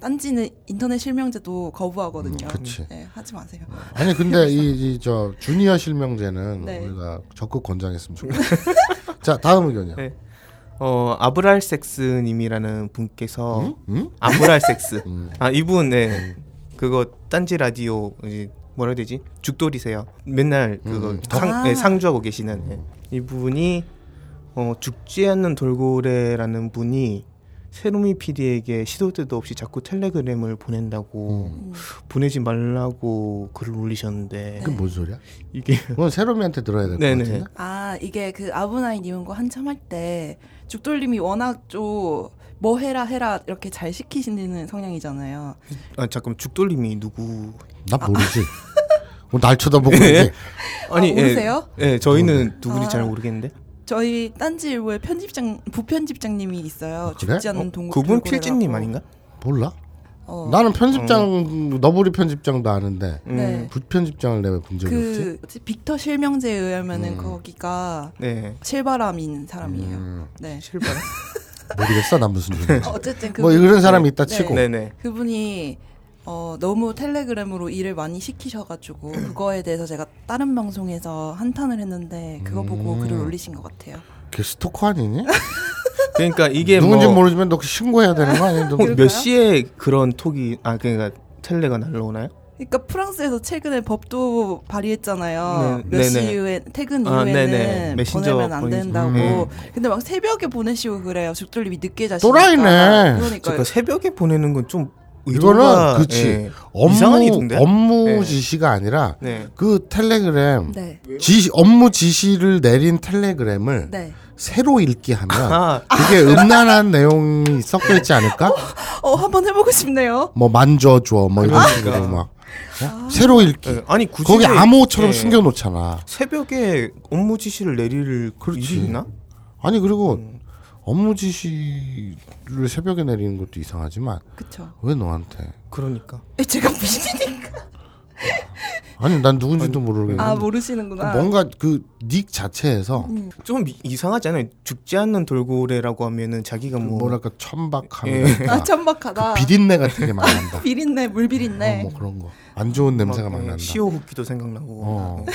[SPEAKER 3] 딴지는 인터넷 실명제도 거부하거든요.
[SPEAKER 2] 음.
[SPEAKER 3] 네, 하지 마세요.
[SPEAKER 2] 아니 근데 이 저 주니어 실명제는
[SPEAKER 3] 네.
[SPEAKER 2] 우리가 적극 권장했으면 좋겠다. 자 다음 의견이요.
[SPEAKER 1] 네. 어 아브랄섹스님이라는 분께서
[SPEAKER 2] 응? 응?
[SPEAKER 1] 아브랄섹스
[SPEAKER 2] 음.
[SPEAKER 1] 아 이분 네 그거 딴지 라디오 이제 뭐라 해야 되지 죽돌이세요 맨날 그거
[SPEAKER 2] 음.
[SPEAKER 1] 상,
[SPEAKER 3] 아.
[SPEAKER 1] 네, 상주하고 계시는 예. 이분이 어 죽지 않는 돌고래라는 분이 세로미 PD에게 시도 때도 없이 자꾸 텔레그램을 보낸다고
[SPEAKER 2] 음.
[SPEAKER 1] 보내지 말라고 글을 올리셨는데
[SPEAKER 2] 그게 뭔 소리야?
[SPEAKER 1] 이게
[SPEAKER 2] 그건 세롬이한테 들어야 될것
[SPEAKER 1] 네네.
[SPEAKER 2] 같은데.
[SPEAKER 3] 아 이게 그 아브나이 님과 한참 할 때 죽돌님이 워낙 좀 뭐 해라 해라 이렇게 잘 시키시는 성향이잖아요.
[SPEAKER 1] 아 잠깐 죽돌님이 누구
[SPEAKER 2] 나 모르지. 뭐날 쳐다보고 그러지.
[SPEAKER 1] 아니
[SPEAKER 3] 아, 모르세요?
[SPEAKER 1] 예, 예 저희는 누군지
[SPEAKER 3] 아.
[SPEAKER 1] 잘 모르겠는데
[SPEAKER 3] 저희 딴지 일보의 편집장 부편집장님이 있어요.
[SPEAKER 2] 그래?
[SPEAKER 3] 죽지 않는
[SPEAKER 1] 어,
[SPEAKER 3] 동물.
[SPEAKER 1] 그분 필진님 아닌가?
[SPEAKER 2] 몰라?
[SPEAKER 3] 어,
[SPEAKER 2] 나는 편집장 너부리 편집장도 아는데
[SPEAKER 3] 네.
[SPEAKER 2] 부편집장을 내가 본 적이 없지.
[SPEAKER 3] 그 뭐지? 빅터 실명제에 의하면은
[SPEAKER 2] 음.
[SPEAKER 3] 거기가
[SPEAKER 1] 네
[SPEAKER 3] 실바람인 사람이에요.
[SPEAKER 2] 음,
[SPEAKER 3] 네.
[SPEAKER 1] 실바람
[SPEAKER 2] 모르겠어 난 무슨 소리인지.
[SPEAKER 3] 어쨌든
[SPEAKER 2] 그뭐 이런 사람이 있다
[SPEAKER 3] 네.
[SPEAKER 2] 치고.
[SPEAKER 1] 네네
[SPEAKER 3] 그분이 어, 너무 텔레그램으로 일을 많이 시키셔가지고 그거에 대해서 제가 다른 방송에서 한탄을 했는데 그거 보고
[SPEAKER 2] 음.
[SPEAKER 3] 글을 올리신 것 같아요.
[SPEAKER 2] 걔 스토커 아니니?
[SPEAKER 1] 그러니까 이게
[SPEAKER 2] 누군지
[SPEAKER 1] 뭐
[SPEAKER 2] 모르지만 너 신고해야 되는 거 아니야? 너
[SPEAKER 1] 몇? 시에 그런 톡이 아 그러니까 텔레가 날라오나요?
[SPEAKER 3] 그러니까 프랑스에서 최근에 법도 발의했잖아요.
[SPEAKER 1] 네,
[SPEAKER 3] 몇
[SPEAKER 1] 네네.
[SPEAKER 3] 시 이후에 퇴근
[SPEAKER 1] 아,
[SPEAKER 3] 이후에는
[SPEAKER 1] 네네. 메신저
[SPEAKER 3] 보내면 안 된다고.
[SPEAKER 2] 음.
[SPEAKER 3] 근데 막 새벽에 보내시고 그래요. 죽돌림이 늦게 자시니까.
[SPEAKER 2] 또라이네.
[SPEAKER 3] 그러니까
[SPEAKER 1] 새벽에 보내는 건 좀
[SPEAKER 2] 이거는 그치. 업무
[SPEAKER 1] 이상하던데?
[SPEAKER 2] 업무
[SPEAKER 1] 네.
[SPEAKER 2] 지시가 아니라
[SPEAKER 1] 네.
[SPEAKER 2] 그 텔레그램
[SPEAKER 3] 네,
[SPEAKER 2] 지시 업무 지시를 내린 텔레그램을
[SPEAKER 3] 네.
[SPEAKER 2] 새로 읽기 하면
[SPEAKER 1] 아
[SPEAKER 2] 그게 음란한 내용이 섞여 있지 않을까?
[SPEAKER 3] 어, 한번 해보고 싶네요.
[SPEAKER 2] 뭐 만져줘 뭐 이런
[SPEAKER 1] 그러니까.
[SPEAKER 2] 식으로 막 어? 새로 읽기
[SPEAKER 1] 네. 아니 굳이
[SPEAKER 2] 거기 암호처럼
[SPEAKER 1] 예.
[SPEAKER 2] 숨겨놓잖아.
[SPEAKER 1] 새벽에 업무 지시를 내릴 그 일이 있나?
[SPEAKER 2] 아니 그리고
[SPEAKER 1] 음.
[SPEAKER 2] 업무 지시를 새벽에 내리는 것도 이상하지만
[SPEAKER 3] 그쵸.
[SPEAKER 2] 왜 너한테?
[SPEAKER 1] 그러니까
[SPEAKER 3] 에, 제가 미신이니까.
[SPEAKER 2] 아니 난 누군지도 모르겠는데
[SPEAKER 3] 아, 모르시는구나.
[SPEAKER 2] 뭔가 그 닉 자체에서
[SPEAKER 3] 음.
[SPEAKER 1] 좀 이- 이상하지 않아요? 죽지 않는 돌고래라고 하면은 자기가 뭐
[SPEAKER 2] 뭐랄까 천박함
[SPEAKER 1] 예.
[SPEAKER 3] 아, 천박하다.
[SPEAKER 2] 그 비린내 같은 게 많이 난다.
[SPEAKER 3] 비린내, 물 비린내.
[SPEAKER 2] 어, 뭐 그런 거. 안 좋은 냄새가 막
[SPEAKER 1] 막, 예,
[SPEAKER 2] 난다.
[SPEAKER 1] 시오 흡기도 생각나고
[SPEAKER 2] 어.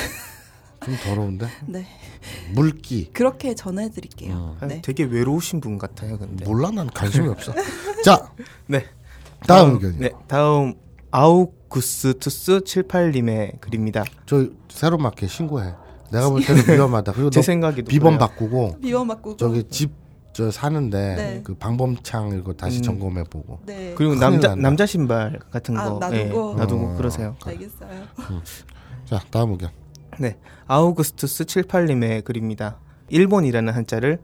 [SPEAKER 2] 좀 더러운데?
[SPEAKER 3] 네.
[SPEAKER 2] 물기.
[SPEAKER 3] 그렇게 전해드릴게요.
[SPEAKER 2] 어.
[SPEAKER 1] 아니,
[SPEAKER 3] 네.
[SPEAKER 1] 되게 외로우신 분 같아요, 근데.
[SPEAKER 2] 몰라 난 관심이 없어. 자,
[SPEAKER 1] 네.
[SPEAKER 2] 다음 의견이요.
[SPEAKER 1] 네, 다음 아우 구스투스 78님의 글입니다.
[SPEAKER 2] 저 새로 마켓 신고해. 내가 볼 때는 위험하다. 그리고 제너
[SPEAKER 1] 생각에도
[SPEAKER 2] 비번
[SPEAKER 1] 그래요.
[SPEAKER 2] 바꾸고
[SPEAKER 3] 비원 맞고.
[SPEAKER 2] 저기 집 저 사는데
[SPEAKER 3] 네.
[SPEAKER 2] 그 방범창 이거 다시
[SPEAKER 1] 음.
[SPEAKER 2] 점검해 보고.
[SPEAKER 3] 네.
[SPEAKER 1] 그리고 남자
[SPEAKER 2] 난다.
[SPEAKER 1] 남자 신발 같은
[SPEAKER 3] 아,
[SPEAKER 1] 거
[SPEAKER 3] 놔두고?
[SPEAKER 1] 예, 놔두고
[SPEAKER 2] 어.
[SPEAKER 1] 그러세요.
[SPEAKER 3] 알겠어요.
[SPEAKER 2] 자, 다음 의견.
[SPEAKER 1] 네, 아우구스투스 78님의 글입니다. 일본이라는 한자를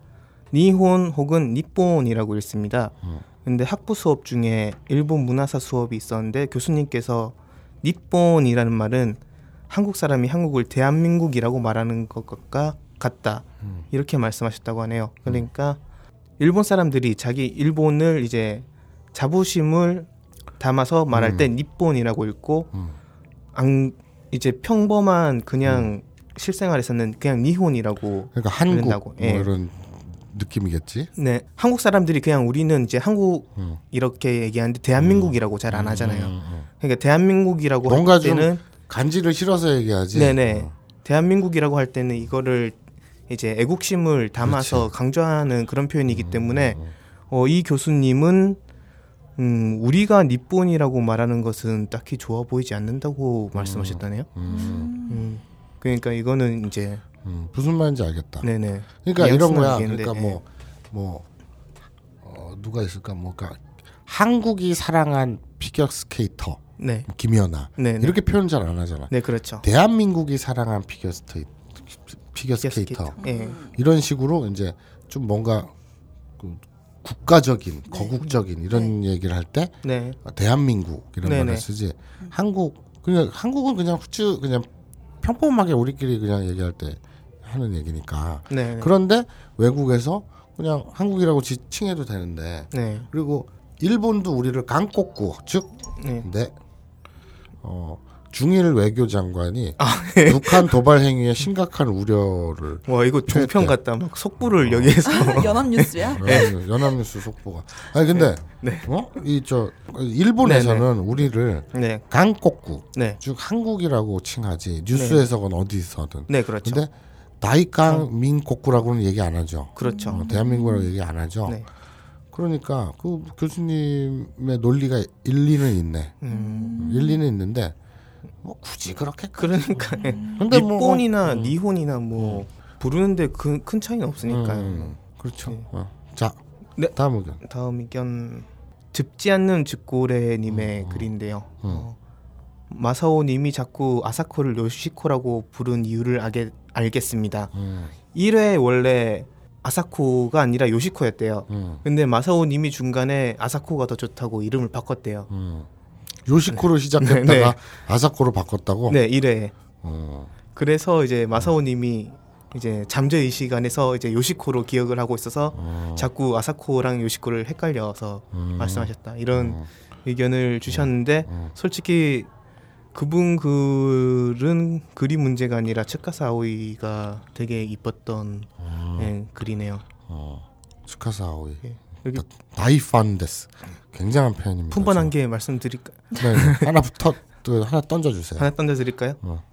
[SPEAKER 1] 니혼 혹은 니폰이라고 읽습니다.
[SPEAKER 2] 음.
[SPEAKER 1] 근데 학부 수업 중에 일본 문화사 수업이 있었는데 교수님께서 니폰이라는 말은 한국 사람이 한국을 대한민국이라고 말하는 것과 같다
[SPEAKER 2] 음.
[SPEAKER 1] 이렇게 말씀하셨다고 하네요. 그러니까 일본 사람들이 자기 일본을 이제 자부심을 담아서 말할 때 니폰이라고 읽고
[SPEAKER 2] 음.
[SPEAKER 1] 안 이제 평범한 그냥 실생활에서는 그냥 니혼이라고
[SPEAKER 2] 그러니까 한국
[SPEAKER 1] 그런다고,
[SPEAKER 2] 뭐
[SPEAKER 1] 예.
[SPEAKER 2] 이런 느낌이겠지.
[SPEAKER 1] 네 한국 사람들이 그냥 우리는 이제 한국
[SPEAKER 2] 음.
[SPEAKER 1] 이렇게 얘기하는데 대한민국이라고 잘 안 하잖아요.
[SPEAKER 2] 음, 음.
[SPEAKER 1] 그러니까 대한민국이라고
[SPEAKER 2] 뭔가 할좀
[SPEAKER 1] 때는
[SPEAKER 2] 간지를 실어서 얘기하지.
[SPEAKER 1] 네네
[SPEAKER 2] 어.
[SPEAKER 1] 대한민국이라고 할 때는 이거를 이제 애국심을 담아서 강조하는 그런 표현이기 때문에
[SPEAKER 2] 음.
[SPEAKER 1] 어, 이 교수님은 음, 우리가 니폰이라고 말하는 것은 딱히 좋아 보이지 않는다고 말씀하셨다네요.
[SPEAKER 2] 음.
[SPEAKER 1] 음, 그러니까 이거는 이제
[SPEAKER 2] 음. 무슨 말인지 알겠다.
[SPEAKER 1] 네네
[SPEAKER 2] 그러니까 이런 거야.
[SPEAKER 1] 양심하겠는데,
[SPEAKER 2] 그러니까 뭐뭐 어, 누가 있을까? 뭐 그러니까 한국이 사랑한 피겨 스케이터
[SPEAKER 1] 네,
[SPEAKER 2] 김연아
[SPEAKER 1] 네, 네.
[SPEAKER 2] 이렇게 표현 잘 안 하잖아.
[SPEAKER 1] 네 그렇죠.
[SPEAKER 2] 대한민국이 사랑한 피겨 스케이터 피겨 스케이터.
[SPEAKER 1] 예.
[SPEAKER 2] 이런 식으로 이제 좀 뭔가 그 국가적인
[SPEAKER 3] 네.
[SPEAKER 2] 거국적인 이런 얘기를 할때
[SPEAKER 1] 네.
[SPEAKER 2] 대한민국 이런. 말을 쓰지 한국 그냥 한국은 그냥 후추 그냥 평범하게 우리끼리 그냥 얘기할 때 하는 얘기니까
[SPEAKER 1] 네.
[SPEAKER 2] 그런데 외국에서 그냥 한국이라고 지칭해도 되는데
[SPEAKER 1] 네.
[SPEAKER 2] 그리고 일본도 우리를 강꼬꾸 즉
[SPEAKER 1] 네.
[SPEAKER 2] 네. 어, 중일 외교장관이
[SPEAKER 1] 아,
[SPEAKER 2] 북한 도발 행위에 심각한 우려를
[SPEAKER 1] 와 이거 종편
[SPEAKER 2] 네.
[SPEAKER 1] 같다. 막 속보를 여기에서
[SPEAKER 3] 연합뉴스야?
[SPEAKER 2] 어, 연합뉴스 속보가 아니 근데
[SPEAKER 1] 네.
[SPEAKER 2] 어? 이 저 일본에서는 우리를
[SPEAKER 1] 네.
[SPEAKER 2] 강꼬꾸
[SPEAKER 1] 네.
[SPEAKER 2] 즉 한국이라고 칭하지 뉴스에서건 어디서든
[SPEAKER 1] 네, 그렇죠.
[SPEAKER 2] 근데 다이강 민꼬꾸라고는 얘기 안 하죠
[SPEAKER 1] 그렇죠.
[SPEAKER 2] 어, 대한민국이라고 얘기 안 하죠
[SPEAKER 1] 네.
[SPEAKER 2] 그러니까 그 교수님의 논리가 일리는 있네
[SPEAKER 1] 음.
[SPEAKER 2] 일리는 있는데 뭐 굳이 그렇게
[SPEAKER 1] 그러니까 예.
[SPEAKER 2] 근데 뭐
[SPEAKER 1] 일본이나
[SPEAKER 2] 음.
[SPEAKER 1] 니혼이나 뭐 부르는데 그 큰 차이는 없으니까요.
[SPEAKER 2] 음, 그렇죠.
[SPEAKER 1] 네.
[SPEAKER 2] 어. 자,
[SPEAKER 1] 네.
[SPEAKER 2] 다음 의견.
[SPEAKER 1] 다음 의견 즙지 않는 즈꼬레님의 글인데요.
[SPEAKER 2] 음.
[SPEAKER 1] 어, 마사오님이 자꾸 아사코를 요시코라고 부른 이유를 알게, 알겠습니다.
[SPEAKER 2] 음,
[SPEAKER 1] 1회 원래 아사코가 아니라 요시코였대요.
[SPEAKER 2] 음,
[SPEAKER 1] 근데 마사오 님이 중간에 아사코가 더 좋다고 이름을 바꿨대요.
[SPEAKER 2] 음. 요시코로 시작했다가
[SPEAKER 1] 네, 네.
[SPEAKER 2] 아사코로 바꿨다고.
[SPEAKER 1] 네, 1회.
[SPEAKER 2] 어.
[SPEAKER 1] 그래서 이제 마사오 님이 이제 잠재 의 시간에서 이제 요시코로 기억을 하고 있어서
[SPEAKER 2] 어.
[SPEAKER 1] 자꾸 아사코랑 요시코를 헷갈려서
[SPEAKER 2] 음.
[SPEAKER 1] 말씀하셨다 이런
[SPEAKER 2] 어.
[SPEAKER 1] 의견을 주셨는데
[SPEAKER 2] 음.
[SPEAKER 1] 솔직히 그분 글은 글이 문제가 아니라 츠카사 아오이가 되게 이뻤던
[SPEAKER 2] 음.
[SPEAKER 1] 예, 글이네요.
[SPEAKER 2] 어. 츠카사 아오이.
[SPEAKER 1] 예. 여기
[SPEAKER 2] 다이판데스. 굉장한 표현입니다.
[SPEAKER 1] 품번 한 개 말씀드릴까
[SPEAKER 2] 네, 네. 하나 부터 또 하나 던져 주세요.
[SPEAKER 1] 하나 던져드릴까요?
[SPEAKER 2] 어.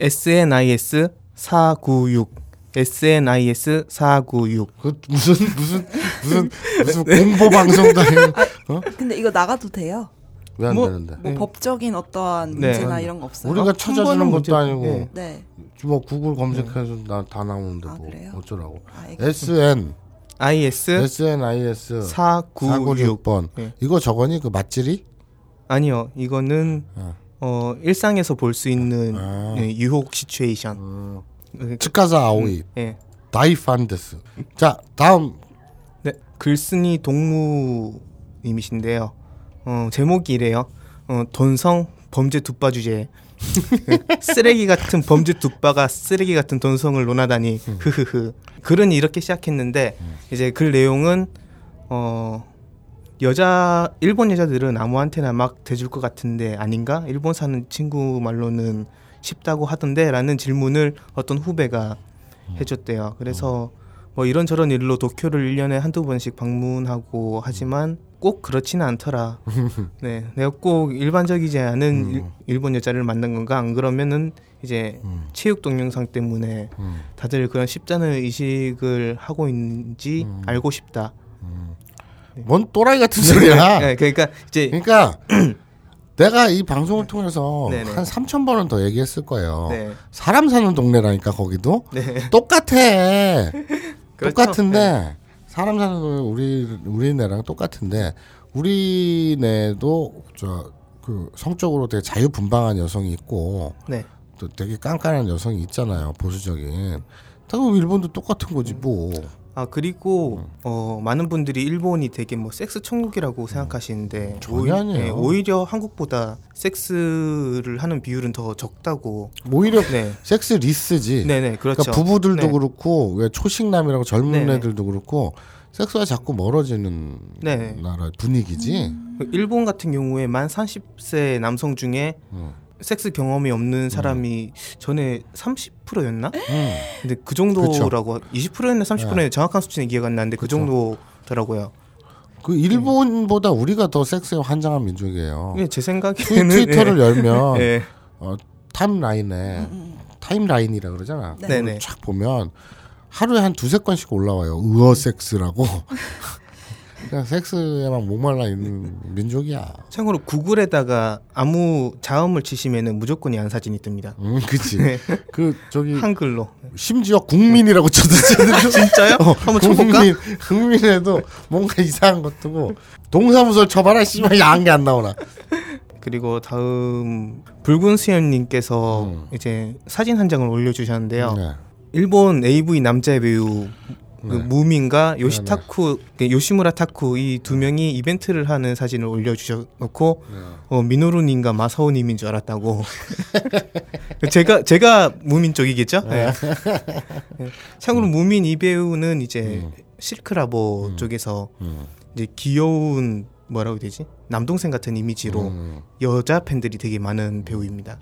[SPEAKER 1] SNIS 496 SNIS 496
[SPEAKER 2] 그 무슨 무슨 무슨 무슨 공보 방송도 아니고
[SPEAKER 3] 근데 이거 나가도 돼요?
[SPEAKER 2] 왜안
[SPEAKER 1] 뭐-
[SPEAKER 2] 되는데?
[SPEAKER 3] 뭐
[SPEAKER 1] 네.
[SPEAKER 3] 법적인 어떠한
[SPEAKER 1] 네.
[SPEAKER 3] 문제나 이런 거 없어요?
[SPEAKER 2] 우리가
[SPEAKER 1] 어,
[SPEAKER 2] 찾아주는 것도
[SPEAKER 1] 문제-
[SPEAKER 2] 아니고
[SPEAKER 1] 네.
[SPEAKER 3] 네.
[SPEAKER 2] 뭐 구글 검색해서 나 다 나오는데
[SPEAKER 3] 아,
[SPEAKER 2] 뭐
[SPEAKER 3] 그래요?
[SPEAKER 2] 어쩌라고?
[SPEAKER 3] 아,
[SPEAKER 2] SN
[SPEAKER 1] IS
[SPEAKER 2] SNIS
[SPEAKER 1] 496
[SPEAKER 2] 496번
[SPEAKER 1] 네.
[SPEAKER 2] 이거 저거니 그 맛질이?
[SPEAKER 1] 아니요 이거는
[SPEAKER 2] 어.
[SPEAKER 1] 어, 일상에서 볼 수 있는
[SPEAKER 2] 아.
[SPEAKER 1] 예, 유혹 시츄에이션
[SPEAKER 2] 음.
[SPEAKER 1] 예,
[SPEAKER 2] 츠카사 아오이
[SPEAKER 1] 예.
[SPEAKER 2] 다이판데스 자 다음
[SPEAKER 1] 네, 글쓴이 동무님이신데요. 어, 제목이 이래요. 어, 돈성 범죄 둑바 주제. 네, 쓰레기 같은 범죄 둑바가 쓰레기 같은 돈성을 논하다니 흐흐흐. 글은 이렇게 시작했는데 이제 글 내용은 어 여자 일본 여자들은 아무한테나 막 대줄 것 같은데 아닌가? 일본 사는 친구 말로는 쉽다고 하던데라는 질문을 어떤 후배가 해줬대요. 그래서 뭐 이런저런 일로 도쿄를 1년에 한두 번씩 방문하고 하지만 꼭 그렇지는 않더라. 네. 내가 꼭 일반적이지 않은 일, 일본 여자를 만난 건가? 안 그러면은 이제
[SPEAKER 2] 음.
[SPEAKER 1] 체육 동영상 때문에
[SPEAKER 2] 음.
[SPEAKER 1] 다들 그런 쉽다는 의식을 하고 있는지
[SPEAKER 2] 음.
[SPEAKER 1] 알고 싶다.
[SPEAKER 2] 뭔 또라이 같은 소리야
[SPEAKER 1] 네, 그러니까 이제
[SPEAKER 2] 그러니까 내가 이 방송을 통해서
[SPEAKER 1] 네네.
[SPEAKER 2] 한 3천 번은 더 얘기했을 거예요
[SPEAKER 1] 네.
[SPEAKER 2] 사람 사는 동네라니까 거기도
[SPEAKER 1] 네.
[SPEAKER 2] 똑같아
[SPEAKER 1] 그렇죠?
[SPEAKER 2] 똑같은데 사람 사는 동네 우리 우리네랑 똑같은데 우리네도 저 그 성적으로 되게 자유분방한 여성이 있고
[SPEAKER 1] 네.
[SPEAKER 2] 또 되게 깐깐한 여성이 있잖아요 보수적인. 당연 일본도 똑같은 거지 뭐.
[SPEAKER 1] 아 그리고 어 많은 분들이 일본이 되게 뭐 섹스 천국이라고 생각하시는데
[SPEAKER 2] 전혀
[SPEAKER 1] 오히-
[SPEAKER 2] 아니에요.
[SPEAKER 1] 네, 오히려 한국보다 섹스를 하는 비율은 더 적다고.
[SPEAKER 2] 오히려
[SPEAKER 1] 네.
[SPEAKER 2] 섹스 리스지.
[SPEAKER 1] 네네 그렇죠.
[SPEAKER 2] 그러니까 부부들도
[SPEAKER 1] 네.
[SPEAKER 2] 그렇고 왜 초식남이라고 젊은
[SPEAKER 1] 네네.
[SPEAKER 2] 애들도 그렇고 섹스가 자꾸 멀어지는
[SPEAKER 1] 네.
[SPEAKER 2] 나라 분위기지.
[SPEAKER 1] 그 일본 같은 경우에 만 30세 남성 중에
[SPEAKER 2] 음.
[SPEAKER 1] 섹스 경험이 없는 사람이 전에 30%였나?
[SPEAKER 2] 음.
[SPEAKER 1] 근데 그 정도라고 20%였나 30%였나
[SPEAKER 2] 네.
[SPEAKER 1] 정확한 수치는 기억 안 나는데 그
[SPEAKER 2] 그쵸.
[SPEAKER 1] 정도더라고요.
[SPEAKER 2] 그 일본보다 우리가 더 섹스에 환장한 민족이에요.
[SPEAKER 1] 이게 제 생각에는
[SPEAKER 2] 트위터를 열면
[SPEAKER 1] 네.
[SPEAKER 2] 어, 타임라인에 타임라인이라 그러잖아.
[SPEAKER 3] 네.
[SPEAKER 1] 네네.
[SPEAKER 2] 쫙 보면 하루에 한 두세 건씩 올라와요. 의어 섹스라고. 그냥 섹스에만 목말라 있는 민족이야.
[SPEAKER 1] 참고로 구글에다가 아무 자음을 치시면은 무조건 야한 사진이 뜹니다.
[SPEAKER 2] 음, 그치. 그 저기
[SPEAKER 1] 한글로.
[SPEAKER 2] 심지어 국민이라고 쳐도
[SPEAKER 1] 진짜요? 한번 쳐볼까?
[SPEAKER 2] 국민 국민에도 뭔가 이상한 것 뜨고 동사무소 쳐봐라 씨발 야한 게 안 나오나.
[SPEAKER 1] 그리고 다음 붉은 수염님께서
[SPEAKER 2] 음.
[SPEAKER 1] 이제 사진 한 장을 올려주셨는데요.
[SPEAKER 2] 네.
[SPEAKER 1] 일본 AV 남자 배우 그
[SPEAKER 2] 네.
[SPEAKER 1] 무민과 요시타쿠 그 요시무라 타쿠 이 두 명이 이벤트를 하는 사진을 올려주셔놓고
[SPEAKER 2] 네.
[SPEAKER 1] 어, 미노루님과 마사오님인 줄 알았다고. 제가 제가 무민 쪽이겠죠. 네. 네. 참고로 무민 이 배우는 이제
[SPEAKER 2] 음.
[SPEAKER 1] 실크라보 쪽에서
[SPEAKER 2] 음.
[SPEAKER 1] 이제 귀여운 뭐라고 해야 되지 남동생 같은 이미지로
[SPEAKER 2] 음.
[SPEAKER 1] 여자 팬들이 되게 많은 배우입니다.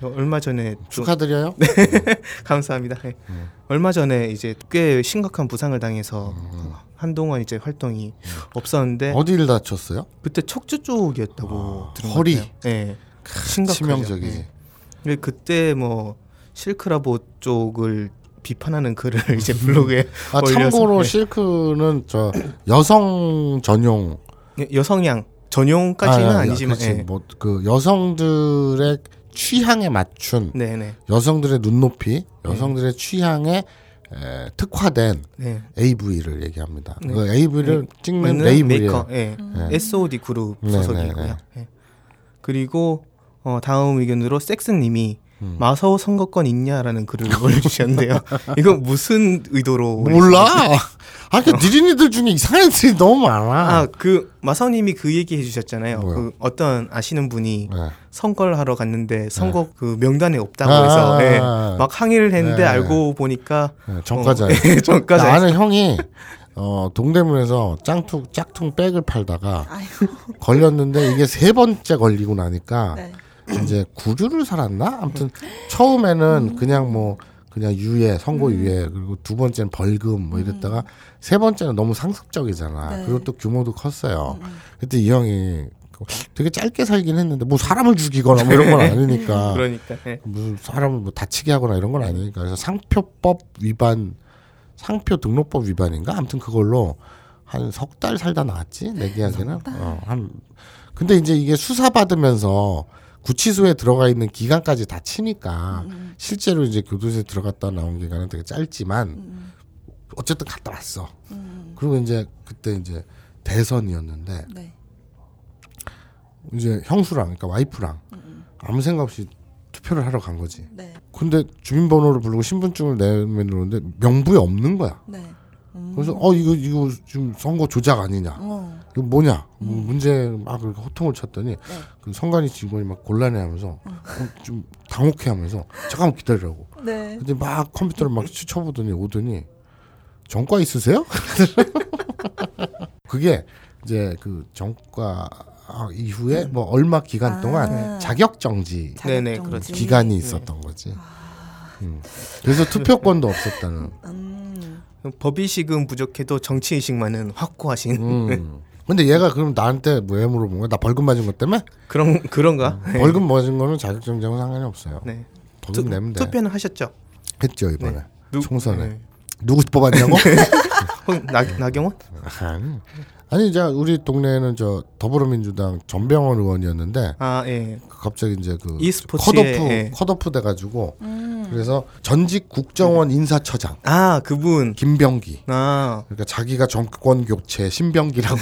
[SPEAKER 2] 네.
[SPEAKER 1] 어, 얼마 전에 좀-
[SPEAKER 2] 축하드려요.
[SPEAKER 1] 감사합니다. 네.
[SPEAKER 2] 음.
[SPEAKER 1] 얼마 전에 이제 꽤 심각한 부상을 당해서
[SPEAKER 2] 음.
[SPEAKER 1] 한동안 이제 활동이 없었는데
[SPEAKER 2] 어디를 다쳤어요?
[SPEAKER 1] 그때 척추 쪽이었다고 들은
[SPEAKER 2] 허리.
[SPEAKER 1] 것 같아요. 네. 심각하죠.
[SPEAKER 2] 치명적이지.
[SPEAKER 1] 네. 근데 그때 뭐 실크라보 쪽을 비판하는 글을 이제 블로그에
[SPEAKER 2] 아 참고로
[SPEAKER 1] 네.
[SPEAKER 2] 실크는 저 여성 전용
[SPEAKER 1] 여성향 전용까지는
[SPEAKER 2] 아,
[SPEAKER 1] 아, 니지만
[SPEAKER 2] 그렇지. 뭐그 여성들의 취향에 맞춘
[SPEAKER 1] 네네
[SPEAKER 2] 여성들의 눈높이, 여성들의 취향에 에, 특화된
[SPEAKER 1] 네.
[SPEAKER 2] AV를 얘기합니다.
[SPEAKER 1] 네.
[SPEAKER 2] 그 AV를 찍는
[SPEAKER 1] 맞는
[SPEAKER 2] 레이블이에요.
[SPEAKER 1] 메이커, 예.
[SPEAKER 2] 네.
[SPEAKER 1] SOD 그룹
[SPEAKER 2] 네,
[SPEAKER 1] 소속이고요.
[SPEAKER 2] 네,
[SPEAKER 1] 예. 그리고 어, 다음 의견으로 섹스님이
[SPEAKER 2] 음.
[SPEAKER 1] 마사오 선거권 있냐라는 글을 올려주셨는데요. 이거 무슨 의도로?
[SPEAKER 2] 몰라. 아, 그 니린이들 중에 이상한 애들이 너무 많아.
[SPEAKER 1] 아 그 마사오님이 그 얘기 해주셨잖아요.
[SPEAKER 2] 뭐요?
[SPEAKER 1] 그 어떤 아시는 분이
[SPEAKER 2] 네.
[SPEAKER 1] 선거를 하러 갔는데 선거 그 명단에 없다고
[SPEAKER 2] 아,
[SPEAKER 1] 해서
[SPEAKER 2] 아,
[SPEAKER 1] 예.
[SPEAKER 2] 아.
[SPEAKER 1] 막 항의를 했는데
[SPEAKER 2] 네.
[SPEAKER 1] 알고 보니까
[SPEAKER 2] 네, 정가자.
[SPEAKER 1] 어, 예, 정가자.
[SPEAKER 2] 나 아는 형이 어, 동대문에서 짱퉁 짝퉁 백을 팔다가
[SPEAKER 3] 아이고.
[SPEAKER 2] 걸렸는데 이게 세 번째 걸리고 나니까
[SPEAKER 3] 네.
[SPEAKER 2] 이제 구류를 살았나? 아무튼 처음에는 그냥 뭐 그냥 유예, 선고 유예 그리고 두 번째는 벌금 뭐 이랬다가 세 번째는 너무 상습적이잖아.
[SPEAKER 3] 네.
[SPEAKER 2] 그리고 또 규모도 컸어요. 그때 이 형이 되게 짧게 살긴 했는데 뭐 사람을 죽이거나 뭐 이런 건 아니니까
[SPEAKER 1] 그러니까 예.
[SPEAKER 2] 무슨 사람을 뭐 다치게 하거나 이런 건 아니니까 그래서 상표법 위반 상표 등록법 위반인가 아무튼 그걸로 한 석 달 살다 나왔지 내 기억에는 어, 한 근데 이제 이게 수사 받으면서 구치소에 들어가 있는 기간까지 다 치니까 실제로 이제 교도소에 들어갔다 나온 기간은 되게 짧지만 어쨌든 갔다 왔어 그리고 이제 그때 이제 대선이었는데
[SPEAKER 3] 네.
[SPEAKER 2] 이제 형수랑 그러니까 와이프랑 아무 생각 없이 투표를 하러 간 거지
[SPEAKER 3] 네.
[SPEAKER 2] 근데 주민번호를 부르고 신분증을 내면 그러는데 명부에 없는 거야.
[SPEAKER 3] 네. 음.
[SPEAKER 2] 그래서 어 이거 이거 지금 선거 조작 아니냐?
[SPEAKER 3] 어.
[SPEAKER 2] 이거 뭐냐? 뭐 문제 막 그렇게 호통을 쳤더니 그 성관이 직원이 막 곤란해하면서 어, 좀 당혹해하면서 잠깐만 기다리라고.
[SPEAKER 3] 네.
[SPEAKER 2] 근데 막 컴퓨터를 막 쳐보더니 오더니 전과 있으세요? 그게 이제 그 전과 이후에 뭐 얼마 기간
[SPEAKER 3] 아.
[SPEAKER 2] 동안 자격 정지.
[SPEAKER 1] 그렇죠.
[SPEAKER 2] 기간이 있었던 거지. 음. 그래서 투표권도 없었다는.
[SPEAKER 3] 음.
[SPEAKER 1] 법의식은 부족해도 정치 의식만은 확고하신
[SPEAKER 2] 음. 근데 얘가 그럼 나한테 뭐왜 물어본 거야? 나 벌금 맞은 것 때문에?
[SPEAKER 1] 그런 그런가? 네.
[SPEAKER 2] 벌금 맞은 거는 자격정지하고 상관이 없어요.
[SPEAKER 1] 네.
[SPEAKER 2] 벌금 내면 돼.
[SPEAKER 1] 투표는 하셨죠?
[SPEAKER 2] 했죠 이번에
[SPEAKER 1] 네. 누-
[SPEAKER 2] 총선에
[SPEAKER 1] 네.
[SPEAKER 2] 누구 뽑았냐고?
[SPEAKER 1] 혹 나, 나경원?
[SPEAKER 2] 아니. 아니 이제 우리 동네에는 저 더불어민주당 전병헌 의원이었는데
[SPEAKER 1] 아 예.
[SPEAKER 2] 갑자기 이제 그 컷오프
[SPEAKER 1] 예.
[SPEAKER 2] 컷오프 돼가지고
[SPEAKER 3] 음.
[SPEAKER 2] 그래서 전직 국정원 인사처장
[SPEAKER 1] 아 그분.
[SPEAKER 2] 김병기
[SPEAKER 1] 아
[SPEAKER 2] 그러니까 자기가 정권 교체 신병기라고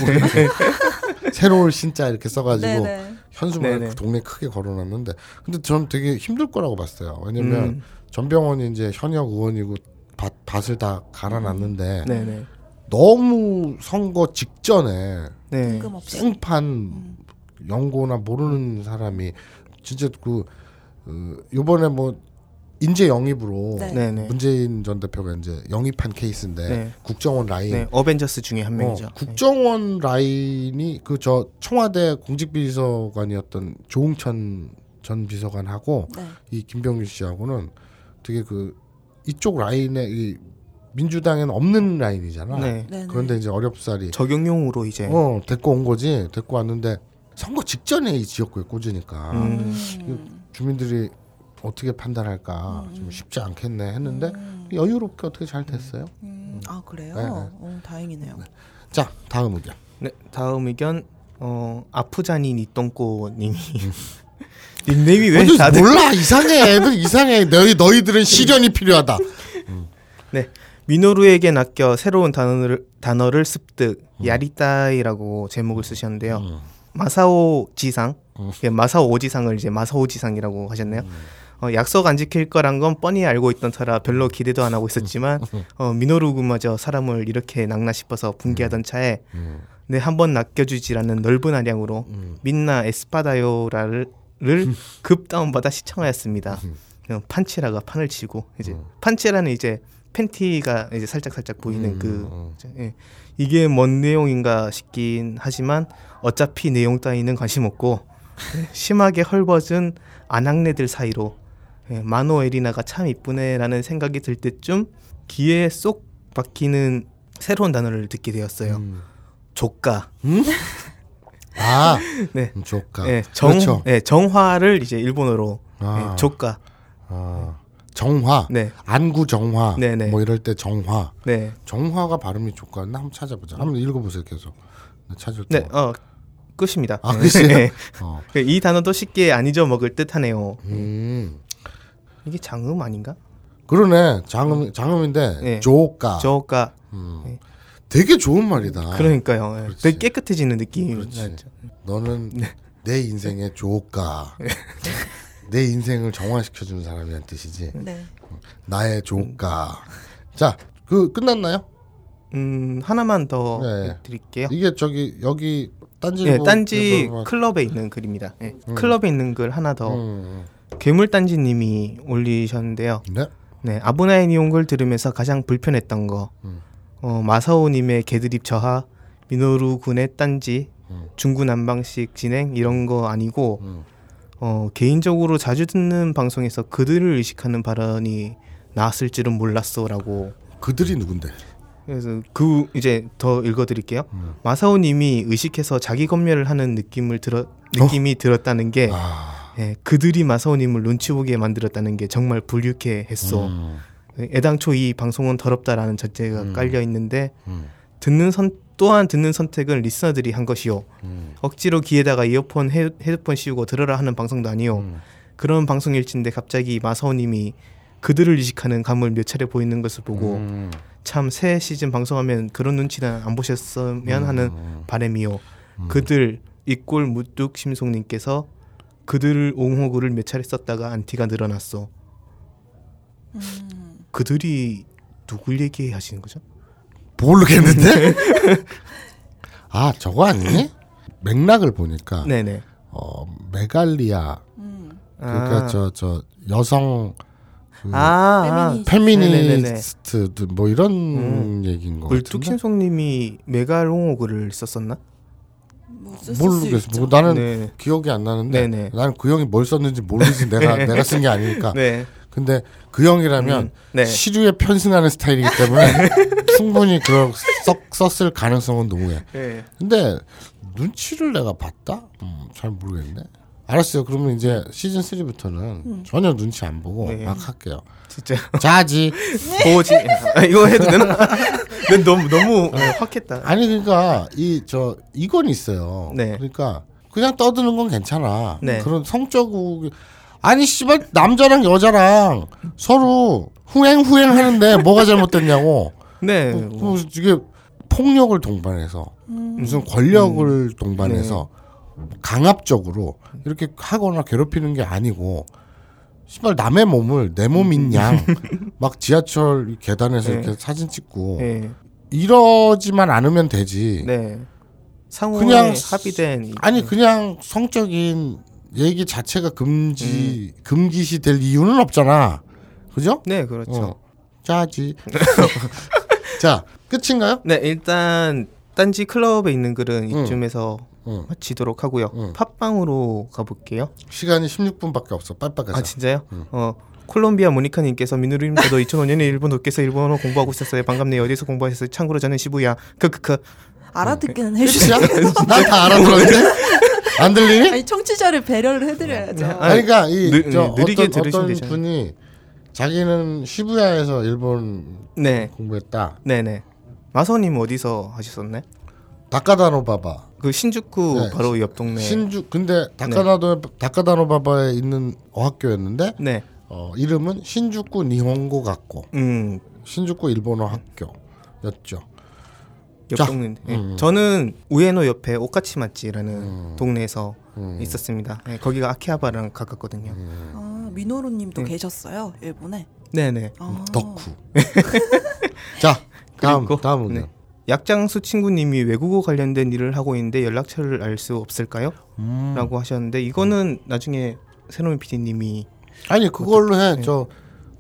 [SPEAKER 2] 새로운 신자 이렇게 써가지고
[SPEAKER 3] 네네.
[SPEAKER 2] 현수막
[SPEAKER 1] 네네.
[SPEAKER 2] 그 동네 크게 걸어놨는데 근데 저는 되게 힘들 거라고 봤어요. 왜냐면
[SPEAKER 1] 음.
[SPEAKER 2] 전병헌이 이제 현역 의원이고 밭, 밭을 다 갈아놨는데
[SPEAKER 1] 네네.
[SPEAKER 2] 너무 선거 직전에
[SPEAKER 1] 네.
[SPEAKER 2] 생판 연고나 모르는 사람이 진짜 그 어, 요번에 뭐 인재 영입으로
[SPEAKER 3] 네.
[SPEAKER 1] 네네.
[SPEAKER 2] 문재인 전 대표가 이제 영입한 케이스인데
[SPEAKER 1] 네.
[SPEAKER 2] 국정원 라인
[SPEAKER 1] 네. 어벤져스 중에 한 명이죠.
[SPEAKER 2] 어, 국정원 라인이 그 저 청와대 공직비서관이었던 조홍천 전 비서관하고
[SPEAKER 3] 네.
[SPEAKER 2] 이 김병규 씨하고는 되게 그 이쪽 라인에 이 민주당에는 없는 라인이잖아.
[SPEAKER 1] 네.
[SPEAKER 3] 네네.
[SPEAKER 2] 그런데 이제 어렵사리
[SPEAKER 1] 적용용으로 이제
[SPEAKER 2] 어 데리고 온 거지. 데리고 왔는데 선거 직전에 이 지역구에 꽂으니까
[SPEAKER 1] 음.
[SPEAKER 3] 음.
[SPEAKER 2] 주민들이 어떻게 판단할까 좀 쉽지 않겠네 했는데
[SPEAKER 3] 음.
[SPEAKER 2] 여유롭게 어떻게 잘 됐어요.
[SPEAKER 3] 음. 아 그래요?
[SPEAKER 2] 네, 네.
[SPEAKER 3] 어, 다행이네요.
[SPEAKER 2] 자 다음 의견.
[SPEAKER 1] 네, 다음 의견 어 아프자니 니똥꼬님이 닉네임이 왜 다들
[SPEAKER 2] 몰라 이상해 애들 이상해 너희 너희들은 시련이 필요하다.
[SPEAKER 1] 네 미노루에게 낚여 새로운 단어를 단어를 습득 야리따이라고 제목을 쓰셨는데요.
[SPEAKER 2] 음.
[SPEAKER 1] 마사오 지상
[SPEAKER 2] 음.
[SPEAKER 1] 예, 마사오 오지상을 이제 마사오 지상이라고 하셨네요. 어, 약속 안 지킬 거란 건 뻔히 알고 있던 터라 별로 기대도 안 하고 있었지만 어, 미노루군마저 사람을 이렇게 낚나 싶어서 분개하던 차에
[SPEAKER 2] 음.
[SPEAKER 1] 내한번 낚여주지라는 넓은 아량으로
[SPEAKER 2] 음.
[SPEAKER 1] 민나 에스파다요라를 급 다운받아 시청하였습니다. 어, 판치라가 판을 치고 이제
[SPEAKER 2] 음.
[SPEAKER 1] 판치라는 이제 팬티가 이제 살짝 살짝 보이는
[SPEAKER 2] 음,
[SPEAKER 1] 그
[SPEAKER 2] 음.
[SPEAKER 1] 이제, 예. 이게 뭔 내용인가 싶긴 하지만 어차피 내용 따위는 관심 없고 예, 심하게 헐벗은 아낙네들 사이로 예, 마노 에리나가 참 이쁘네라는 생각이 들 때쯤 귀에 쏙 박히는 새로운 단어를 듣게 되었어요.
[SPEAKER 2] 음.
[SPEAKER 1] 조가.
[SPEAKER 2] 아,
[SPEAKER 1] 네.
[SPEAKER 2] 음, 조카.
[SPEAKER 1] 예, 정,
[SPEAKER 2] 그렇죠.
[SPEAKER 1] 예, 정화를 이제 일본어로
[SPEAKER 2] 아.
[SPEAKER 1] 예, 조가.
[SPEAKER 2] 아, 정화.
[SPEAKER 1] 네,
[SPEAKER 2] 안구 정화.
[SPEAKER 1] 네, 네.
[SPEAKER 2] 뭐 이럴 때 정화.
[SPEAKER 1] 네,
[SPEAKER 2] 정화가 발음이 조카였나 한번 찾아보자. 한번 읽어보세요 계속. 네, 찾을 때.
[SPEAKER 1] 네, 어 끝입니다.
[SPEAKER 2] 아?
[SPEAKER 1] 예.
[SPEAKER 2] 어.
[SPEAKER 1] 이 단어도 쉽게 안 잊어먹을 듯하네요.
[SPEAKER 2] 음.
[SPEAKER 1] 이게 장음 아닌가?
[SPEAKER 2] 그러네. 장음 장음인데
[SPEAKER 1] 네.
[SPEAKER 2] 조카.
[SPEAKER 1] 저가
[SPEAKER 2] 음. 되게 좋은 말이다.
[SPEAKER 1] 그러니까요. 예.
[SPEAKER 2] 그렇지.
[SPEAKER 1] 되게 깨끗해지는 느낌이
[SPEAKER 2] 그렇지. 너는
[SPEAKER 1] 네.
[SPEAKER 2] 내 인생의 조카. 내 인생을 정화시켜주는 사람이란 뜻이지.
[SPEAKER 3] 네.
[SPEAKER 2] 나의 조카. 자, 그 끝났나요?
[SPEAKER 1] 음 하나만 더
[SPEAKER 2] 네.
[SPEAKER 1] 드릴게요.
[SPEAKER 2] 이게 저기 여기 딴지
[SPEAKER 1] 예,
[SPEAKER 2] 뭐
[SPEAKER 1] 딴지 클럽에 있는 글입니다. 예, 클럽에 있는 글 하나 더
[SPEAKER 2] 음,
[SPEAKER 1] 괴물 딴지님이 올리셨는데요.
[SPEAKER 2] 네.
[SPEAKER 1] 네, 아브나의 니온글 들으면서 가장 불편했던 거,
[SPEAKER 2] 음.
[SPEAKER 1] 어, 마사오님의 개드립 저하, 미노루 군의 딴지,
[SPEAKER 2] 음.
[SPEAKER 1] 중구 난방식 진행 이런 거 아니고,
[SPEAKER 2] 음.
[SPEAKER 1] 어, 개인적으로 자주 듣는 방송에서 그들을 의식하는 발언이 나왔을 줄은 몰랐어라고.
[SPEAKER 2] 그들이 누군데?
[SPEAKER 1] 그래서 그 이제 더 읽어드릴게요.
[SPEAKER 2] 음.
[SPEAKER 1] 마사오님이 의식해서 자기 검열을 하는 느낌을 들어 느낌이 들었다는 게
[SPEAKER 2] 아.
[SPEAKER 1] 예, 그들이 마사오님을 눈치 보게 만들었다는 게 정말 불쾌했어.
[SPEAKER 2] 음.
[SPEAKER 1] 애당초 이 방송은 더럽다라는 전제가
[SPEAKER 2] 음.
[SPEAKER 1] 깔려 있는데
[SPEAKER 2] 음.
[SPEAKER 1] 듣는 선 또한 듣는 선택은 리스너들이 한 것이요.
[SPEAKER 2] 음.
[SPEAKER 1] 억지로 귀에다가 이어폰 헤, 헤드폰 씌우고 들으라 하는 방송도 아니요.
[SPEAKER 2] 음.
[SPEAKER 1] 그런 방송일진데 갑자기 마사오님이 그들을 의식하는 감을 몇 차례 보이는 것을 보고
[SPEAKER 2] 음.
[SPEAKER 1] 참새 시즌 방송하면 그런 눈치는 안 보셨으면 하는
[SPEAKER 2] 음.
[SPEAKER 1] 바람이요. 그들 이꼴 무뚝 심송님께서 그들을 옹호구를 몇 차례 썼다가 안티가 늘어났어. 그들이 누굴 얘기하시는 거죠?
[SPEAKER 2] 모르겠는데? 아 저거 아니니? 맥락을 보니까
[SPEAKER 1] 네네.
[SPEAKER 2] 어 메갈리아
[SPEAKER 3] 음.
[SPEAKER 2] 그러니까
[SPEAKER 1] 아.
[SPEAKER 2] 저저 여성 그
[SPEAKER 1] 아, 아.
[SPEAKER 3] 페미니스트.
[SPEAKER 2] 페미니스트들 뭐 이런
[SPEAKER 1] 음.
[SPEAKER 2] 얘기인 것 같은데
[SPEAKER 1] 물뚝심송님이 메갈 옹호글을 썼었나?
[SPEAKER 3] 뭐
[SPEAKER 2] 모르겠어. 뭐 나는
[SPEAKER 1] 네.
[SPEAKER 2] 기억이 안 나는데
[SPEAKER 1] 네네.
[SPEAKER 2] 나는 그 형이 뭘 썼는지 모르지 내가 내가 쓴 게 아니니까.
[SPEAKER 1] 네.
[SPEAKER 2] 근데 그 형이라면
[SPEAKER 1] 음, 네.
[SPEAKER 2] 시류에 편승하는 스타일이기 때문에 충분히 그런 썩 썼을 가능성은 농후해.
[SPEAKER 1] 네.
[SPEAKER 2] 근데 눈치를 내가 봤다? 음, 잘 모르겠네. 알았어요. 그러면 이제 시즌 3부터는 전혀 눈치 안 보고
[SPEAKER 1] 네.
[SPEAKER 2] 막 할게요.
[SPEAKER 1] 진짜
[SPEAKER 2] 자지.
[SPEAKER 1] 보지. 아, 이거 해도 되나? 근 너무 너무 어, 확했다.
[SPEAKER 2] 아니 그러니까 이 저 이건 있어요.
[SPEAKER 1] 네.
[SPEAKER 2] 그러니까 그냥 떠드는 건 괜찮아.
[SPEAKER 1] 네.
[SPEAKER 2] 그런 성적 우 아니 씨발 남자랑 여자랑 서로 후행 후행 하는데 뭐가 잘못됐냐고.
[SPEAKER 1] 네.
[SPEAKER 2] 뭐, 뭐 이게 폭력을 동반해서 무슨 권력을 동반해서 강압적으로 이렇게 하거나 괴롭히는 게 아니고 씨발 남의 몸을 내 몸인 양 막 지하철 계단에서
[SPEAKER 1] 네.
[SPEAKER 2] 이렇게 사진 찍고
[SPEAKER 1] 네.
[SPEAKER 2] 이러지만 않으면 되지.
[SPEAKER 1] 네. 상호에
[SPEAKER 2] 그냥
[SPEAKER 1] 합의된 이-
[SPEAKER 2] 아니 그냥 성적인 얘기 자체가 금지 금기시 될 이유는 없잖아. 그죠?
[SPEAKER 1] 네, 그렇죠.
[SPEAKER 2] 어. 짜지. 자 끝인가요?
[SPEAKER 1] 네, 일단 딴지 클럽에 있는 글은
[SPEAKER 2] 응.
[SPEAKER 1] 이쯤에서
[SPEAKER 2] 응.
[SPEAKER 1] 마치도록 하고요.
[SPEAKER 2] 응.
[SPEAKER 1] 팟빵으로 가볼게요.
[SPEAKER 2] 시간이 16분밖에 없어. 빨빨 가자.
[SPEAKER 1] 아 진짜요? 어 콜롬비아 모니카님께서 민우림 저도 2005년에 일본 도쿄에서 일본어 공부하고 있었어요. 반갑네요. 어디서 공부하셨어요? 참고로 저는 시부야. 크크크.
[SPEAKER 3] 알아듣기는? 해주세요.
[SPEAKER 2] 난다 알아들었는데 안 들리니?
[SPEAKER 3] 아니 청취자를 배려를 해드려야죠.
[SPEAKER 1] 네.
[SPEAKER 2] 아니, 그러니까 이
[SPEAKER 1] 느-
[SPEAKER 2] 저
[SPEAKER 1] 느리게
[SPEAKER 2] 어떤
[SPEAKER 1] 들으시면
[SPEAKER 2] 어떤
[SPEAKER 1] 되잖아요.
[SPEAKER 2] 분이 자기는 시부야에서 일본
[SPEAKER 1] 네,
[SPEAKER 2] 공부했다.
[SPEAKER 1] 네, 네. 마서님 어디서 하셨었나요?
[SPEAKER 2] 다카다노바바.
[SPEAKER 1] 그 신주쿠
[SPEAKER 2] 네,
[SPEAKER 1] 바로 옆 동네.
[SPEAKER 2] 신주 근데 다카다노 다카다노바바에 있는 어학교였는데
[SPEAKER 1] 네.
[SPEAKER 2] 어, 이름은 신주쿠 니혼고 학교.
[SPEAKER 1] 음,
[SPEAKER 2] 신주쿠 일본어 학교였죠.
[SPEAKER 1] 옆
[SPEAKER 2] 자,
[SPEAKER 1] 동네. 네.
[SPEAKER 2] 음.
[SPEAKER 1] 저는 우에노 옆에 오카치마치라는 동네에서 있었습니다. 네, 거기가 아키하바랑 가깝거든요.
[SPEAKER 2] 음.
[SPEAKER 3] 아 미노루님도
[SPEAKER 1] 네.
[SPEAKER 3] 계셨어요 일본에.
[SPEAKER 1] 네네.
[SPEAKER 3] 아.
[SPEAKER 2] 덕후. 자 다음
[SPEAKER 1] 그리고,
[SPEAKER 2] 다음 의견.
[SPEAKER 1] 네. 약장수 친구님이 외국어 관련된 일을 하고 있는데 연락처를 알 수 없을까요?
[SPEAKER 2] 음.
[SPEAKER 1] 라고 하셨는데 이거는 나중에 새로운 PD님이
[SPEAKER 2] 아니 그걸로 해.
[SPEAKER 1] 네.
[SPEAKER 2] 저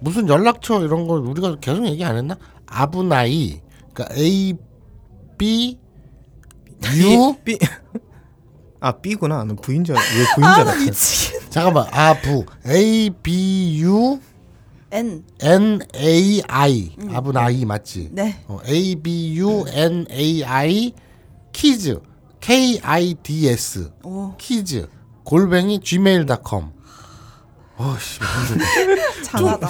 [SPEAKER 2] 무슨 연락처 이런 거 우리가 계속 얘기 안 했나? 危ない. 그러니까 A B U
[SPEAKER 1] B 아 B구나. 나는 V인 줄 알- 왜 V인 줄 알았어.
[SPEAKER 3] 미치겠.
[SPEAKER 2] 잠깐만 아부 A B U
[SPEAKER 3] N.
[SPEAKER 2] N A I 危ない 맞지?
[SPEAKER 3] 네.
[SPEAKER 2] 어, A B U N A I kids K I D S
[SPEAKER 3] 오
[SPEAKER 2] kids 골뱅이 gmail.com. 어씨.
[SPEAKER 3] 장하다.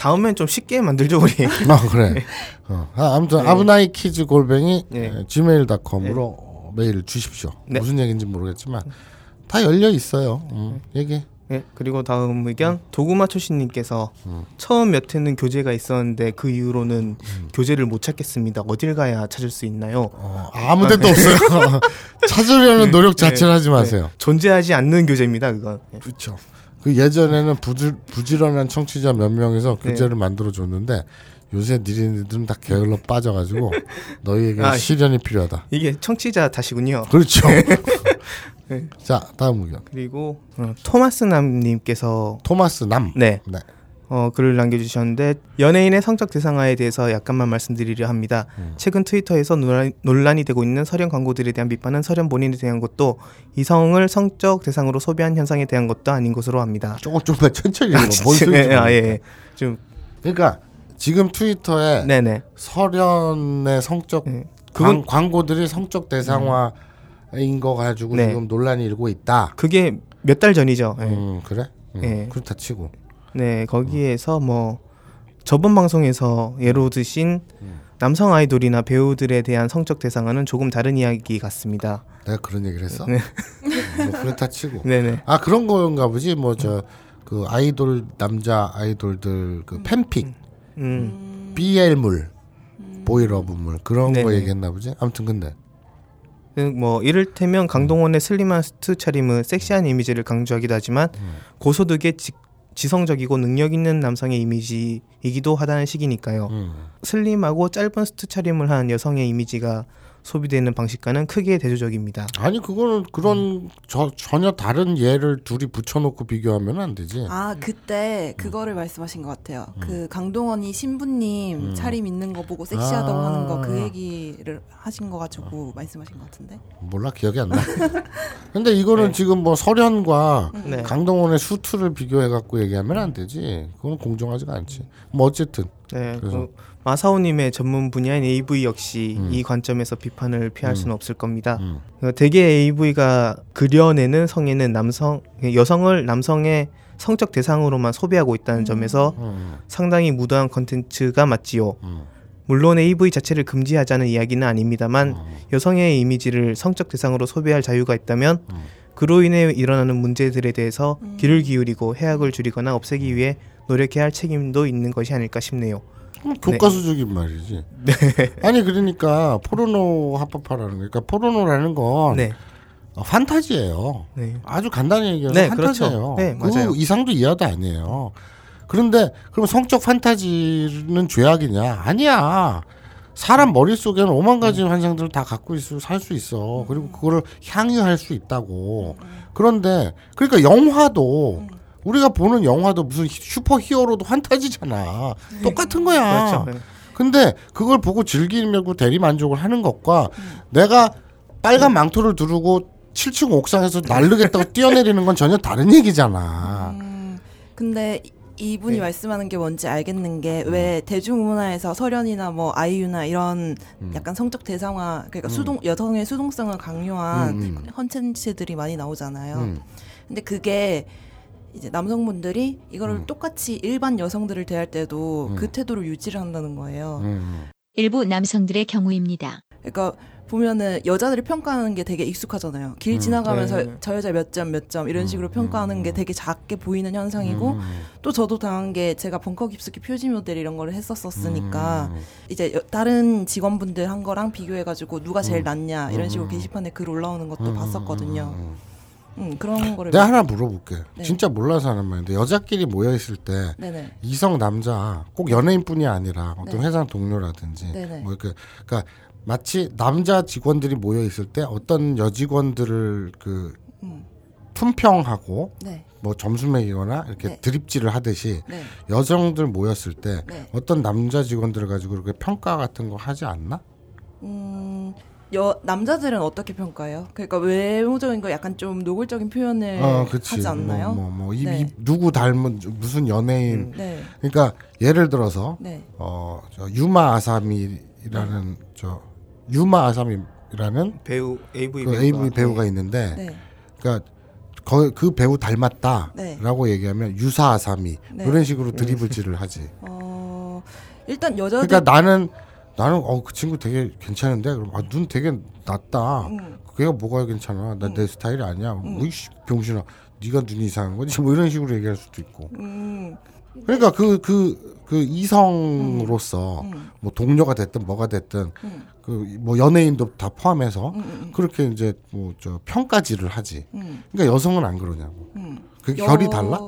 [SPEAKER 1] 다음엔 좀 쉽게 만들죠 우리.
[SPEAKER 2] 아 그래. 어. 아, 아무튼 危ない kids 골뱅이
[SPEAKER 1] 네.
[SPEAKER 2] gmail.com으로 메일 주십시오.
[SPEAKER 1] 네.
[SPEAKER 2] 무슨 얘기인지 모르겠지만 다 열려 있어요. 음, 얘기.
[SPEAKER 1] 네, 그리고 다음 의견 도구마초씨님께서
[SPEAKER 2] 음.
[SPEAKER 1] 처음 몇 회는 교재가 있었는데 그 이후로는
[SPEAKER 2] 음.
[SPEAKER 1] 교재를 못 찾겠습니다. 어딜 가야 찾을 수 있나요?
[SPEAKER 2] 어, 아무 데도 없어요. 찾으려는 노력 자체를 하지 마세요.
[SPEAKER 1] 네, 존재하지 않는 교재입니다. 그건. 네.
[SPEAKER 2] 그렇죠. 그 예전에는 부지, 부지런한 청취자 몇 명에서
[SPEAKER 1] 네.
[SPEAKER 2] 교재를 만들어 줬는데 요새 니네들은 다 게을러 빠져가지고 너희에게
[SPEAKER 1] 아,
[SPEAKER 2] 시련이 필요하다.
[SPEAKER 1] 이게 청취자 탓이군요.
[SPEAKER 2] 그렇죠.
[SPEAKER 1] 네.
[SPEAKER 2] 자 다음 의견.
[SPEAKER 1] 그리고 어, 토마스 남님께서
[SPEAKER 2] 토마스 남.
[SPEAKER 1] 네
[SPEAKER 2] 네.
[SPEAKER 1] 어, 글을 남겨주셨는데 연예인의 성적 대상화에 대해서 약간만 말씀드리려 합니다.
[SPEAKER 2] 음.
[SPEAKER 1] 최근 트위터에서 논란, 논란이 되고 있는 설현 광고들에 대한 비판은 설현 본인에 대한 것도 이성을 성적 대상으로 소비한 현상에 대한 것도 아닌 것으로 합니다.
[SPEAKER 2] 조금 좀만 천천히 읽어. 뭔 소리인지
[SPEAKER 1] 네, 아,
[SPEAKER 2] 모르겠다.
[SPEAKER 1] 예. 좀
[SPEAKER 2] 그러니까 지금 트위터에
[SPEAKER 1] 네네.
[SPEAKER 2] 설현의 성적
[SPEAKER 1] 네.
[SPEAKER 2] 광,
[SPEAKER 1] 그건
[SPEAKER 2] 광고들이 성적 대상화인 거 가지고
[SPEAKER 1] 네.
[SPEAKER 2] 지금 논란이 일고 있다.
[SPEAKER 1] 그게 몇 달 전이죠. 예.
[SPEAKER 2] 음 그래? 음,
[SPEAKER 1] 네.
[SPEAKER 2] 그렇다 치고.
[SPEAKER 1] 네, 거기에서 뭐 저번 방송에서 예로 드신 남성 아이돌이나 배우들에 대한 성적 대상화는 조금 다른 이야기 같습니다.
[SPEAKER 2] 내가 그런 얘기를 했어?
[SPEAKER 1] 네.
[SPEAKER 2] 뭐 그렇다 치고.
[SPEAKER 1] 네네.
[SPEAKER 2] 아 그런 건가 보지. 뭐 저 그 아이돌 남자 아이돌들 그 팬픽
[SPEAKER 1] 음.
[SPEAKER 2] BL물 boy love물 그런 거
[SPEAKER 1] 네네.
[SPEAKER 2] 얘기했나 보지. 아무튼 근데
[SPEAKER 1] 그뭐 이를테면 강동원의 슬림한 슈트 차림은 섹시한 이미지를 강조하기도 하지만 고소득의 지, 지성적이고 능력 있는 남성의 이미지이기도 하다는 식이니까요.
[SPEAKER 2] 음.
[SPEAKER 1] 슬림하고 짧은 슈트 차림을 한 여성의 이미지가 소비되는 방식과는 크게 대조적입니다.
[SPEAKER 2] 아니 그거는 그런
[SPEAKER 1] 음.
[SPEAKER 2] 저, 전혀 다른 예를 둘이 붙여놓고 비교하면 안 되지.
[SPEAKER 3] 아 그때 그거를 말씀하신 것 같아요. 그 강동원이 신부님
[SPEAKER 2] 음.
[SPEAKER 3] 차림 있는 거 보고 섹시하다고
[SPEAKER 2] 아.
[SPEAKER 3] 하는 거 그 얘기를 하신 거 가지고 말씀하신 것 같은데.
[SPEAKER 2] 몰라 기억이 안 나. 근데 이거는 지금 뭐 설현과
[SPEAKER 1] 네.
[SPEAKER 2] 강동원의 수트를 비교해 갖고 얘기하면 안 되지. 그건 공정하지가 않지. 뭐 어쨌든
[SPEAKER 1] 네,
[SPEAKER 2] 그래서-
[SPEAKER 1] 그 마사오님의 전문 분야인 AV 역시
[SPEAKER 2] 음.
[SPEAKER 1] 이 관점에서 비판을 피할 수는 없을 겁니다.
[SPEAKER 2] 음.
[SPEAKER 1] 그 대개 AV가 그려내는 성에는 남성 여성을 남성의 성적 대상으로만 소비하고 있다는 점에서
[SPEAKER 2] 음,
[SPEAKER 1] 상당히 무도한 컨텐츠가 맞지요.
[SPEAKER 2] 음,
[SPEAKER 1] 물론 AV 자체를 금지하자는 이야기는 아닙니다만
[SPEAKER 2] 음.
[SPEAKER 1] 여성의 이미지를 성적 대상으로 소비할 자유가 있다면
[SPEAKER 2] 음.
[SPEAKER 1] 그로 인해 일어나는 문제들에 대해서
[SPEAKER 3] 음.
[SPEAKER 1] 귀를 기울이고 해악을 줄이거나 없애기 위해 노력해야 할 책임도 있는 것이 아닐까 싶네요.
[SPEAKER 2] 그럼 교과서적인 말이지. 아니 그러니까 포르노 합법화라는 거. 그러니까 포르노라는 건
[SPEAKER 1] 네,
[SPEAKER 2] 어, 판타지예요.
[SPEAKER 1] 네,
[SPEAKER 2] 아주 간단히 얘기해서
[SPEAKER 1] 네,
[SPEAKER 2] 판타지예요.
[SPEAKER 1] 그렇죠. 네,
[SPEAKER 2] 그. 이상도 이하도 아니에요. 그런데 그럼 성적 판타지는 죄악이냐? 아니야. 사람 머릿속에는 오만 가지 환상들을 다 갖고 있어 살 수 있어. 그리고 그거를 향유할 수 있다고. 그런데 그러니까 영화도 우리가 보는 영화도 무슨 슈퍼 히어로도 판타지잖아. 똑같은 거야.
[SPEAKER 1] 그렇죠. 네.
[SPEAKER 2] 근데 그걸 보고 즐기려고 대리 만족을 하는 것과 내가 빨간 망토를 두르고 7층 옥상에서 날르겠다고 뛰어내리는 건 전혀 다른 얘기잖아.
[SPEAKER 3] 음, 근데 이- 이분이
[SPEAKER 1] 네.
[SPEAKER 3] 말씀하는 게 뭔지 알겠는 게왜 대중문화에서 설현이나 뭐 아이유나 이런
[SPEAKER 2] 음.
[SPEAKER 3] 약간 성적 대상화 그러니까
[SPEAKER 2] 음.
[SPEAKER 3] 수동 여성의 수동성을 강요한
[SPEAKER 2] 음, 음.
[SPEAKER 3] 컨텐츠들이 많이 나오잖아요.
[SPEAKER 2] 음.
[SPEAKER 3] 근데 그게 이제 남성분들이 이거를
[SPEAKER 2] 음.
[SPEAKER 3] 똑같이 일반 여성들을 대할 때도
[SPEAKER 2] 음.
[SPEAKER 3] 그 태도를 유지를 한다는 거예요.
[SPEAKER 2] 음.
[SPEAKER 4] 일부 남성들의 경우입니다.
[SPEAKER 3] 그러니까 보면은 여자들이 평가하는 게 되게 익숙하잖아요. 길
[SPEAKER 2] 음,
[SPEAKER 3] 지나가면서
[SPEAKER 1] 네.
[SPEAKER 3] 저 여자 몇 점 몇 점 이런 식으로
[SPEAKER 2] 음,
[SPEAKER 3] 평가하는 게
[SPEAKER 2] 음.
[SPEAKER 3] 되게 작게 보이는 현상이고
[SPEAKER 2] 음.
[SPEAKER 3] 또 저도 당한 게 제가 벙커 깊숙이 표지 모델 이런 거를 했었었으니까
[SPEAKER 2] 음.
[SPEAKER 3] 이제 여- 다른 직원분들 한 거랑 비교해가지고 누가 제일
[SPEAKER 2] 음.
[SPEAKER 3] 낫냐 이런 식으로
[SPEAKER 2] 음.
[SPEAKER 3] 게시판에 글 올라오는 것도
[SPEAKER 2] 음.
[SPEAKER 3] 봤었거든요.
[SPEAKER 2] 음.
[SPEAKER 3] 음, 그런 거를
[SPEAKER 2] 내가 하나 물어볼게.
[SPEAKER 3] 네.
[SPEAKER 2] 진짜 몰라서 하는 말인데 여자끼리 모여 있을 때
[SPEAKER 3] 네네
[SPEAKER 2] 이성 남자 꼭 연예인뿐이 아니라 어떤
[SPEAKER 3] 네.
[SPEAKER 2] 회사 동료라든지
[SPEAKER 3] 네네.
[SPEAKER 2] 뭐 이렇게 그러니까 마치 남자 직원들이 모여 있을 때 어떤 여직원들을 그
[SPEAKER 3] 음.
[SPEAKER 2] 품평하고
[SPEAKER 3] 네
[SPEAKER 2] 뭐 점수 매기거나 이렇게
[SPEAKER 3] 네.
[SPEAKER 2] 드립질을 하듯이
[SPEAKER 3] 네.
[SPEAKER 2] 여성들 모였을 때
[SPEAKER 3] 네.
[SPEAKER 2] 어떤 남자 직원들을 가지고 이렇게 평가 같은 거 하지 않나?
[SPEAKER 3] 음, 여 남자들은 어떻게 평가해요? 그러니까 외모적인 거 약간 좀 노골적인 표현을
[SPEAKER 2] 어, 그치.
[SPEAKER 3] 네, 하지 않나요?
[SPEAKER 2] 뭐, 뭐, 뭐, 이,
[SPEAKER 3] 네.
[SPEAKER 2] 이 누구 닮은 무슨 연예인.
[SPEAKER 3] 네,
[SPEAKER 2] 그러니까 예를 들어서
[SPEAKER 3] 네,
[SPEAKER 2] 어, 저 유마 아사미라는 저 유마 아사미라는
[SPEAKER 1] 배우 AV
[SPEAKER 2] 그
[SPEAKER 1] 배우가,
[SPEAKER 2] AV 배우가 있는데,
[SPEAKER 3] 네,
[SPEAKER 2] 그러니까 거, 그 배우 닮았다라고
[SPEAKER 3] 네.
[SPEAKER 2] 얘기하면 유사 아사미
[SPEAKER 3] 네.
[SPEAKER 2] 이런 식으로 드리블질을 하지.
[SPEAKER 3] 어, 일단 여자들
[SPEAKER 2] 그러니까 나는 나는 어 그 친구 되게 괜찮은데 그럼 아, 눈 되게 낮다.
[SPEAKER 3] 음.
[SPEAKER 2] 걔가 뭐가 괜찮아? 나 내 스타일이 아니야.
[SPEAKER 3] 음.
[SPEAKER 2] 뭐이씨 병신아, 네가 눈이 이상한 거지? 뭐 이런 식으로 얘기할 수도 있고.
[SPEAKER 3] 음,
[SPEAKER 2] 그러니까 그그 그 이성으로서
[SPEAKER 3] 음,
[SPEAKER 2] 뭐 동료가 됐든 뭐가 됐든
[SPEAKER 3] 음,
[SPEAKER 2] 그뭐 연예인도 다 포함해서 그렇게 이제 뭐 저 평가질을 하지.
[SPEAKER 3] 음,
[SPEAKER 2] 그러니까 여성은 안 그러냐고.
[SPEAKER 3] 음.
[SPEAKER 2] 그
[SPEAKER 3] 여-
[SPEAKER 2] 결이 달라?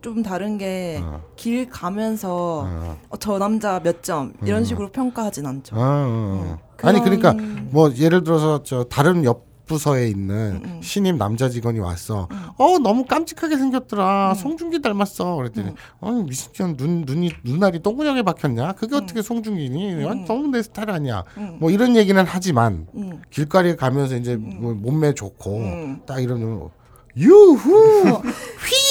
[SPEAKER 3] 좀 다른 게
[SPEAKER 2] 어.
[SPEAKER 3] 길 가면서
[SPEAKER 2] 어.
[SPEAKER 3] 어, 저 남자 몇 점 이런
[SPEAKER 2] 음.
[SPEAKER 3] 식으로 평가하진 않죠.
[SPEAKER 2] 아, 어.
[SPEAKER 3] 음.
[SPEAKER 2] 아니
[SPEAKER 3] 그런-
[SPEAKER 2] 그러니까 뭐 예를 들어서 저 다른 옆 부서에 있는
[SPEAKER 3] 음, 음.
[SPEAKER 2] 신입 남자 직원이 왔어.
[SPEAKER 3] 음.
[SPEAKER 2] 어 너무 깜찍하게 생겼더라.
[SPEAKER 3] 음.
[SPEAKER 2] 송중기 닮았어. 그랬더니
[SPEAKER 3] 음.
[SPEAKER 2] 어 미친년 눈 눈이 눈알이 똥구녕에 박혔냐? 그게
[SPEAKER 3] 음.
[SPEAKER 2] 어떻게 송중기니? 어,
[SPEAKER 3] 음.
[SPEAKER 2] 너무 내 스타일 아니야.
[SPEAKER 3] 음,
[SPEAKER 2] 뭐 이런 얘기는 하지만
[SPEAKER 3] 음,
[SPEAKER 2] 길거리에 가면서 이제 뭐 몸매 좋고
[SPEAKER 3] 음.
[SPEAKER 2] 딱 이러면 유후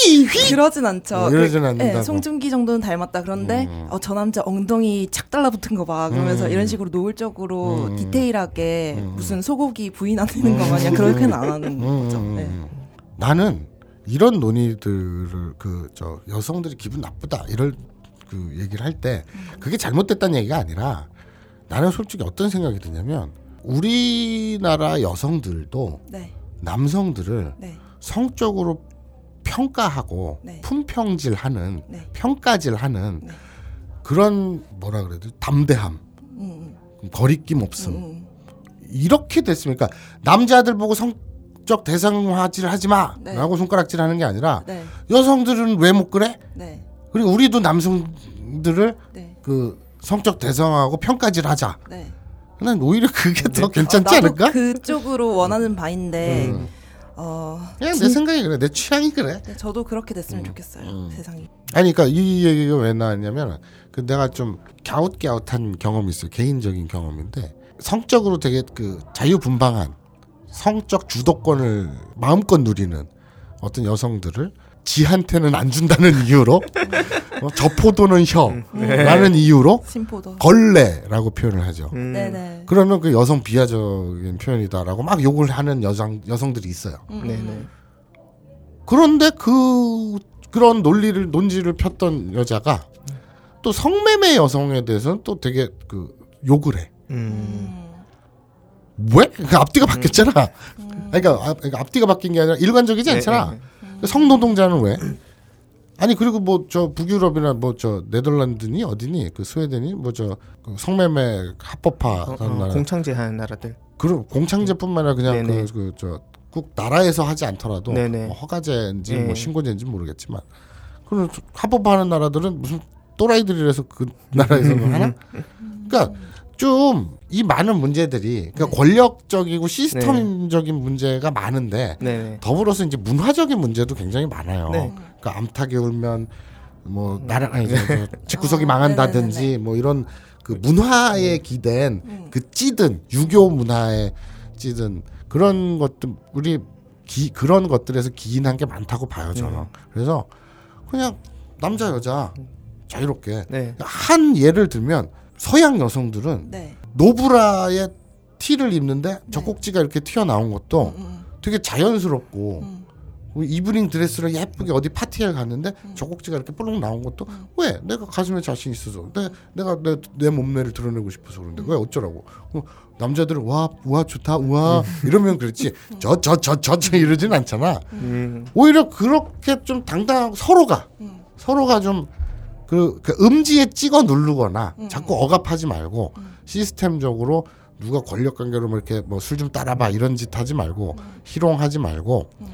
[SPEAKER 2] 휘휘
[SPEAKER 3] 그러진 않죠.
[SPEAKER 2] 뭐 이러진
[SPEAKER 3] 그-. 예, 송중기 정도는 닮았다. 그런데
[SPEAKER 2] 음.
[SPEAKER 3] 어, 저 남자 엉덩이 착 달라붙은 거 봐. 그러면서
[SPEAKER 2] 음.
[SPEAKER 3] 이런 식으로 노골적으로
[SPEAKER 2] 음.
[SPEAKER 3] 디테일하게
[SPEAKER 2] 음.
[SPEAKER 3] 무슨 소고기 부인 안 되는 거 마냥 그렇게는 안 하는
[SPEAKER 2] 음,
[SPEAKER 3] 거죠.
[SPEAKER 2] 음,
[SPEAKER 3] 네.
[SPEAKER 2] 음. 나는 이런 논의들을 그 저 여성들이 기분 나쁘다 이럴 그 얘기를 할 때 그게 잘못됐다는 얘기가 아니라 나는 솔직히 어떤 생각이 드냐면 우리나라 여성들도
[SPEAKER 3] 네,
[SPEAKER 2] 남성들을
[SPEAKER 3] 네,
[SPEAKER 2] 성적으로 평가하고
[SPEAKER 3] 네.
[SPEAKER 2] 품평질하는
[SPEAKER 3] 네.
[SPEAKER 2] 평가질하는
[SPEAKER 3] 네.
[SPEAKER 2] 그런 뭐라 그래야 돼 담대함
[SPEAKER 3] 음,
[SPEAKER 2] 거리낌
[SPEAKER 3] 음,
[SPEAKER 2] 없음
[SPEAKER 3] 음,
[SPEAKER 2] 이렇게 됐으니까 남자들 보고 성적 대상화질 하지 마라고
[SPEAKER 3] 네.
[SPEAKER 2] 손가락질하는 게 아니라
[SPEAKER 3] 네,
[SPEAKER 2] 여성들은 왜 못 그래?
[SPEAKER 3] 네,
[SPEAKER 2] 그리고 우리도 남성들을
[SPEAKER 3] 네,
[SPEAKER 2] 그 성적 대상화하고 평가질하자.
[SPEAKER 3] 네.
[SPEAKER 2] 난 오히려 그게 더
[SPEAKER 1] 네.
[SPEAKER 2] 괜찮지
[SPEAKER 3] 어, 나도
[SPEAKER 2] 않을까?
[SPEAKER 3] 그쪽으로 원하는 바인데
[SPEAKER 2] 음.
[SPEAKER 3] 어,
[SPEAKER 2] 그냥 내
[SPEAKER 3] 진-
[SPEAKER 2] 생각이 그래. 내 취향이 그래.
[SPEAKER 3] 네, 저도 그렇게 됐으면
[SPEAKER 2] 음.
[SPEAKER 3] 좋겠어요.
[SPEAKER 2] 음.
[SPEAKER 3] 세상이.
[SPEAKER 2] 아니, 그러니까 이 얘기가 왜 나왔냐면 그 내가 좀 갸웃갸웃한 경험이 있어요. 개인적인 경험인데 성적으로 되게 그 자유분방한 성적 주도권을 마음껏 누리는 어떤 여성들을 지한테는 안 준다는 이유로 어, 저 포도는 혀라는 이유로
[SPEAKER 3] 심포도.
[SPEAKER 2] 걸레라고 표현을 하죠.
[SPEAKER 1] 음,
[SPEAKER 3] 네네.
[SPEAKER 2] 그러면 그 여성 비하적인 표현이다라고 막 욕을 하는 여성 여성들이 있어요.
[SPEAKER 3] 음,
[SPEAKER 1] 네네.
[SPEAKER 3] 음.
[SPEAKER 2] 그런데 그 그런 논리를 논지를 폈던 여자가 또 성매매 여성에 대해서는 또 되게 그 욕을 해.
[SPEAKER 1] 음.
[SPEAKER 3] 음.
[SPEAKER 2] 왜? 그 앞뒤가 바뀌었잖아.
[SPEAKER 3] 음.
[SPEAKER 2] 그러니까, 앞- 그러니까 앞뒤가 바뀐 게 아니라 일관적이지
[SPEAKER 1] 네,
[SPEAKER 2] 않잖아.
[SPEAKER 1] 네,
[SPEAKER 3] 음.
[SPEAKER 2] 성노동자는 왜? 아니 그리고 뭐 저 북유럽이나 뭐 저 네덜란드니 어디니 그 스웨덴이 뭐 저 성매매
[SPEAKER 1] 어,
[SPEAKER 2] 합법화라는
[SPEAKER 1] 어,
[SPEAKER 2] 나라.
[SPEAKER 1] 공창제 하는 나라들.
[SPEAKER 2] 그런 공창제뿐만 아니라 그냥
[SPEAKER 1] 네네.
[SPEAKER 2] 그저꼭 나라에서 하지 않더라도. 뭐 허가제인지
[SPEAKER 1] 네.
[SPEAKER 2] 뭐 신고제인지 모르겠지만 그런 합법화하는 나라들은 무슨 또라이들이라서 그 나라에서는 하나? 그러니까 좀 이 많은 문제들이 그러니까
[SPEAKER 3] 네.
[SPEAKER 2] 권력적이고 시스템적인 문제가 많은데
[SPEAKER 1] 네네.
[SPEAKER 2] 더불어서 이제 문화적인 문제도 굉장히 많아요.
[SPEAKER 1] 네.
[SPEAKER 2] 그러니까 암탉에 울면 뭐 나라 아니 저, 저 집구석이
[SPEAKER 3] 아,
[SPEAKER 2] 망한다든지
[SPEAKER 3] 네네네네.
[SPEAKER 2] 뭐 이런 그 문화에 기댄
[SPEAKER 3] 음.
[SPEAKER 2] 그 찌든 유교 문화에 찌든 그런 것들 우리 기, 그런 것들에서 기인한 게 많다고 봐요 저는. 그래서 그냥 남자 여자 자유롭게
[SPEAKER 1] 네.
[SPEAKER 2] 한 예를 들면 서양 여성들은
[SPEAKER 3] 네.
[SPEAKER 2] 노브라의 티를 입는데 젖꼭지가 이렇게 튀어나온 것도
[SPEAKER 3] 음, 음,
[SPEAKER 2] 되게 자연스럽고
[SPEAKER 3] 음.
[SPEAKER 2] 뭐 이브닝 드레스를 예쁘게 어디 파티에 갔는데 젖꼭지가 이렇게 볼록 나온 것도 왜? 내가 가슴에 자신 있어서. 내, 내가 내, 내 몸매를 드러내고 싶어서 그런데 왜 어쩌라고? 어, 남자들은 와 우와 좋다 우와 이러면 그렇지. 저 저 저 저 저 이러진 않잖아.
[SPEAKER 1] 음.
[SPEAKER 2] 오히려 그렇게 좀 당당 서로가
[SPEAKER 3] 음.
[SPEAKER 2] 서로가 좀 그 음지에 찍어 누르거나
[SPEAKER 3] 음.
[SPEAKER 2] 자꾸 억압하지 말고
[SPEAKER 3] 음.
[SPEAKER 2] 시스템적으로 누가 권력 관계로 뭐 이렇게 뭐 술 좀 따라봐 이런 짓 하지 말고
[SPEAKER 3] 음.
[SPEAKER 2] 희롱하지 말고
[SPEAKER 3] 음.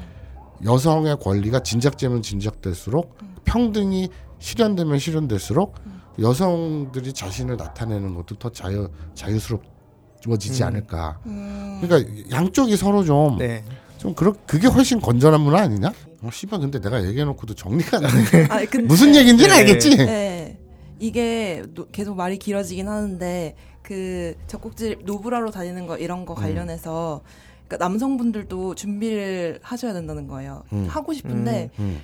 [SPEAKER 2] 여성의 권리가 진작되면 진작될수록 평등이 실현되면 실현될수록 여성들이 자신을 나타내는 것도 더 자유 자유스러워지지
[SPEAKER 1] 음.
[SPEAKER 2] 않을까.
[SPEAKER 3] 음.
[SPEAKER 2] 그러니까 양쪽이 서로 좀
[SPEAKER 1] 네.
[SPEAKER 2] 좀 그렇 그게 훨씬 건전한 문화 아니냐? 어, 씨발 근데 내가 얘기해놓고도 정리가 안 돼.
[SPEAKER 3] 아니, 근데
[SPEAKER 2] 무슨 얘기인지는
[SPEAKER 1] 네.
[SPEAKER 2] 알겠지.
[SPEAKER 3] 네. 이게 노- 계속 말이 길어지긴 하는데 그 젖꼭지 노브라로 다니는 거 이런
[SPEAKER 2] 음.
[SPEAKER 3] 거 관련해서 그러니까 남성분들도 준비를 하셔야 된다는 거예요.
[SPEAKER 2] 음.
[SPEAKER 3] 하고 싶은데
[SPEAKER 2] 음.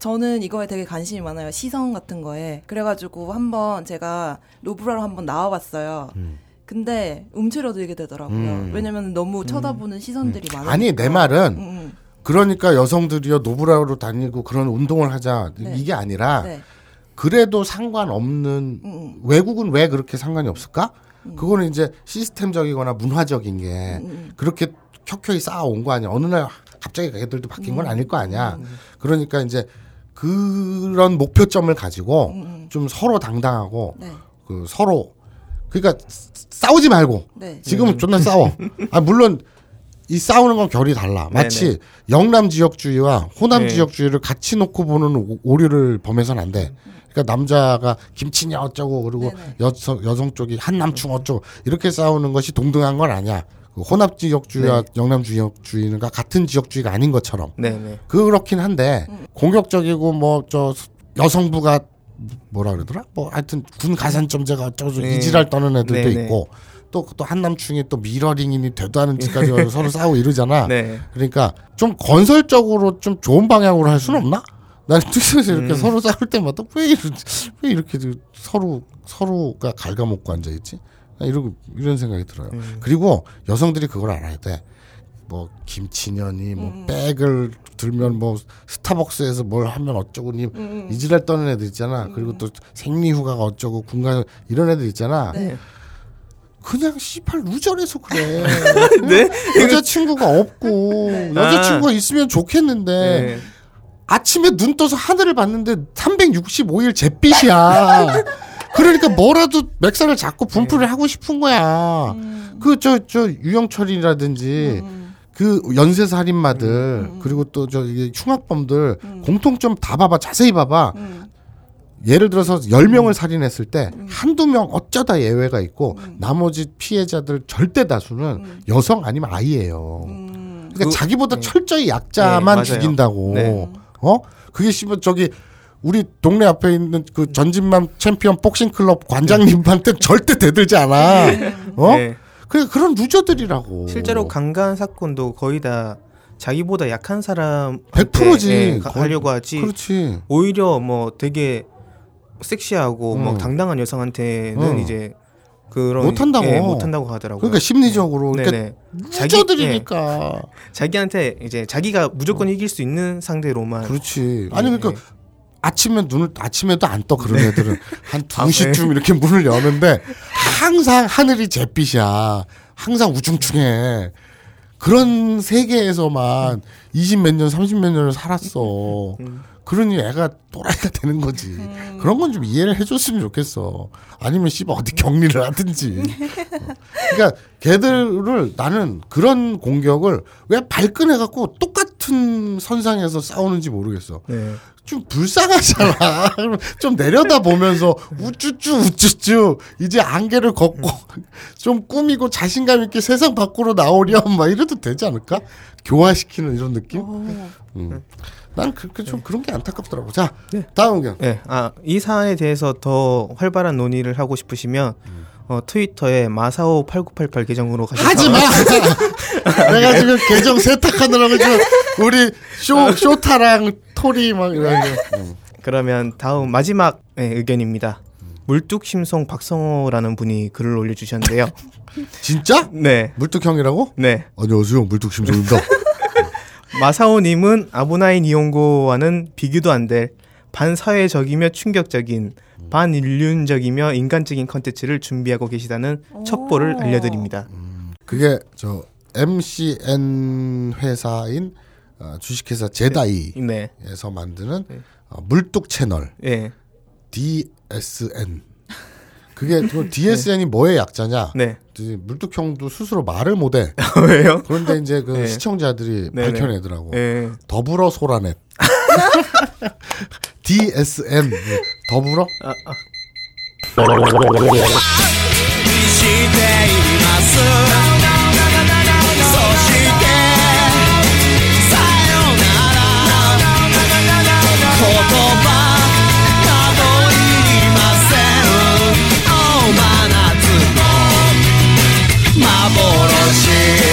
[SPEAKER 3] 저는 이거에 되게 관심이 많아요. 시선 같은 거에. 그래가지고 한번 제가 노브라로 한번 나와봤어요.
[SPEAKER 2] 음.
[SPEAKER 3] 근데 움츠러들게 되더라고요.
[SPEAKER 2] 음.
[SPEAKER 3] 왜냐면 너무 쳐다보는 시선들이 많아요.
[SPEAKER 2] 아니 내 말은
[SPEAKER 3] 음,
[SPEAKER 2] 그러니까 여성들이요 노브라로 다니고 그런 운동을 하자
[SPEAKER 3] 네.
[SPEAKER 2] 이게 아니라
[SPEAKER 3] 네.
[SPEAKER 2] 그래도 상관없는
[SPEAKER 3] 음, 음,
[SPEAKER 2] 외국은 왜 그렇게 상관이 없을까?
[SPEAKER 3] 음.
[SPEAKER 2] 그거는 이제 시스템적이거나 문화적인 게
[SPEAKER 3] 음, 음.
[SPEAKER 2] 그렇게 켜켜이 쌓아온 거 아니야. 어느 날 갑자기 애들도 바뀐 건 아닐 거 아니야. 그러니까 이제 그런 목표점을 가지고
[SPEAKER 3] 음, 음.
[SPEAKER 2] 좀 서로 당당하고
[SPEAKER 3] 네.
[SPEAKER 2] 그 서로 그러니까 싸우지 말고
[SPEAKER 3] 네.
[SPEAKER 2] 지금은 존나 싸워. 아 물론 이 싸우는 건 결이 달라. 마치 영남 지역주의와 호남
[SPEAKER 1] 네.
[SPEAKER 2] 지역주의를 같이 놓고 보는 오- 오류를 범해서는 안 돼. 그러니까 남자가 김치냐 어쩌고 그리고
[SPEAKER 3] 네네.
[SPEAKER 2] 여성 여성 쪽이 한남충 어쩌고 이렇게 싸우는 것이 동등한 건 아니야. 그 호남 지역주의와 영남 지역주의가 같은 지역주의가 아닌 것처럼
[SPEAKER 1] 네, 네.
[SPEAKER 2] 그렇긴 한데 공격적이고 뭐 저 여성부가 뭐라 그러더라? 뭐 하여튼 군 가산점제가 어쩌고
[SPEAKER 1] 네.
[SPEAKER 2] 이지랄 떠는 애들도
[SPEAKER 1] 네, 네.
[SPEAKER 2] 있고 또 또 한남충이 또 미러링이니 되도 않은 짓까지 와서 서로 싸우고 이러잖아.
[SPEAKER 1] 네.
[SPEAKER 2] 그러니까 좀 건설적으로 좀 좋은 방향으로 할 수는 없나? 난 뜻에서 이렇게
[SPEAKER 1] 음.
[SPEAKER 2] 서로 싸울 때마다 왜 이렇게 왜 이렇게 서로 서로가 갉아먹고 앉아 있지? 이런 이런 생각이 들어요.
[SPEAKER 1] 음.
[SPEAKER 2] 그리고 여성들이 그걸 알아야 돼. 뭐 김치년이 뭐
[SPEAKER 3] 음.
[SPEAKER 2] 백을 들면 뭐 스타벅스에서 뭘 하면 어쩌고니
[SPEAKER 3] 음.
[SPEAKER 2] 이지랄 떠는 애들 있잖아. 그리고 또 생리휴가가 어쩌고 군가 이런 애들 있잖아.
[SPEAKER 3] 네.
[SPEAKER 2] 그냥 씨발 루저래서 그래.
[SPEAKER 1] 네?
[SPEAKER 2] 여자친구가 없고
[SPEAKER 3] 네.
[SPEAKER 2] 여자친구가 있으면 좋겠는데
[SPEAKER 1] 네.
[SPEAKER 2] 아침에 눈 떠서 하늘을 봤는데 365일 잿빛이야. 그러니까 뭐라도 맥살을 잡고 분풀을 하고 싶은 거야.
[SPEAKER 3] 음.
[SPEAKER 2] 그저저 유영철이라든지
[SPEAKER 3] 음.
[SPEAKER 2] 그 연쇄 살인마들 그리고 또 저 흉악범들 공통점 다 봐봐 자세히 봐봐.
[SPEAKER 3] 음.
[SPEAKER 2] 예를 들어서 10명을 살인했을 때 한두 명 어쩌다 예외가 있고 나머지 피해자들 절대 다수는 여성 아니면 아이예요.
[SPEAKER 3] 음.
[SPEAKER 2] 그러니까
[SPEAKER 1] 그-
[SPEAKER 2] 자기보다
[SPEAKER 1] 네.
[SPEAKER 2] 철저히
[SPEAKER 1] 네,
[SPEAKER 2] 약자만
[SPEAKER 1] 맞아요.
[SPEAKER 2] 죽인다고.
[SPEAKER 1] 네.
[SPEAKER 2] 어? 그게 씨발 저기 우리 동네 앞에 있는 그 전진만 챔피언 복싱 클럽 관장님한테 절대 대들지 않아. 어?
[SPEAKER 1] 네.
[SPEAKER 2] 그 그런 루저들이라고.
[SPEAKER 1] 실제로 강간 사건도 거의 다 자기보다 약한 사람
[SPEAKER 2] 100% 지.
[SPEAKER 1] 예,
[SPEAKER 2] 거의-
[SPEAKER 1] 하려고 하지.
[SPEAKER 2] 그렇지.
[SPEAKER 1] 오히려 뭐 되게 섹시하고
[SPEAKER 2] 음.
[SPEAKER 1] 뭐 당당한 여성한테는
[SPEAKER 2] 음.
[SPEAKER 1] 이제 그런
[SPEAKER 2] 못한다고.
[SPEAKER 1] 예, 못한다고 하더라고요.
[SPEAKER 2] 그러니까 심리적으로 그러니까
[SPEAKER 1] 네네. 자기-
[SPEAKER 2] 루저들이니까.
[SPEAKER 1] 자기한테 이제 자기가 무조건 이길 수 있는 상대로만
[SPEAKER 2] 그렇지. 아니
[SPEAKER 1] 네,
[SPEAKER 2] 그러니까
[SPEAKER 1] 네.
[SPEAKER 2] 아침에 눈을 아침에도 안 떠 그런 애들은 한
[SPEAKER 1] 아,
[SPEAKER 2] 2시쯤 이렇게 문을 여는데 항상 하늘이 잿빛이야. 항상 우중충해. 그런 세계에서만 20 몇 년, 30 몇 년을 살았어.
[SPEAKER 1] 음.
[SPEAKER 2] 그러니 애가 또라이가 되는 거지.
[SPEAKER 3] 음.
[SPEAKER 2] 그런 건 좀 이해를 해줬으면 좋겠어. 아니면 씨발 어디 격리를 하든지. 어. 그러니까 걔들을 나는 그런 공격을 왜 발끈해갖고 똑같은 선상에서 싸우는지 모르겠어.
[SPEAKER 1] 네.
[SPEAKER 2] 좀 불쌍하잖아. 좀 내려다 보면서 우쭈쭈 우쭈쭈 이제 안개를 걷고 좀 꾸미고 자신감 있게 세상 밖으로 나오렴 막 이래도 되지 않을까? 교화시키는 이런 느낌?
[SPEAKER 3] 어.
[SPEAKER 2] 음. 난 그렇게 좀 그런 게 안타깝더라고. 자,
[SPEAKER 1] 네.
[SPEAKER 2] 다음 의견.
[SPEAKER 1] 네. 아, 이 사안에 대해서 더 활발한 논의를 하고 싶으시면 어, 트위터에 마사오 8988 계정으로 가셔서
[SPEAKER 2] 하지 마. 내가 지금 계정 세탁하느라고 지금 우리 쇼 쇼타랑 토리 막 이런 거. 음.
[SPEAKER 1] 그러면 다음 마지막 네, 의견입니다. 물뚝심송 박성호라는 분이 글을 올려주셨는데요.
[SPEAKER 2] 진짜?
[SPEAKER 1] 네,
[SPEAKER 2] 물뚝형이라고?
[SPEAKER 1] 네.
[SPEAKER 2] 안녕하세요, 물뚝심송입니다.
[SPEAKER 1] 마사오님은 아브나인 이용고와는 비교도 안 될 반사회적이며 충격적인 반인륜적이며 인간적인 컨텐츠를 준비하고 계시다는 첩보를
[SPEAKER 3] 오.
[SPEAKER 1] 알려드립니다.
[SPEAKER 2] 그게 저 MCN 회사인 어, 주식회사 제다이에서
[SPEAKER 1] 네,
[SPEAKER 2] 만드는
[SPEAKER 1] 네.
[SPEAKER 2] 어, 물뚝 채널
[SPEAKER 1] 예,
[SPEAKER 2] DSN 그게 그 네. DSN이 뭐의 약자냐?
[SPEAKER 1] 네.
[SPEAKER 2] 물뚝형도 스스로 말을 못해.
[SPEAKER 1] 아, 왜요?
[SPEAKER 2] 그런데 이제 그
[SPEAKER 1] 네.
[SPEAKER 2] 시청자들이
[SPEAKER 1] 네. 네.
[SPEAKER 2] 밝혀내더라고.
[SPEAKER 1] 네.
[SPEAKER 2] 더불어 소라넷. DSN 네. 더불어.
[SPEAKER 1] 아, 아.
[SPEAKER 5] i'm on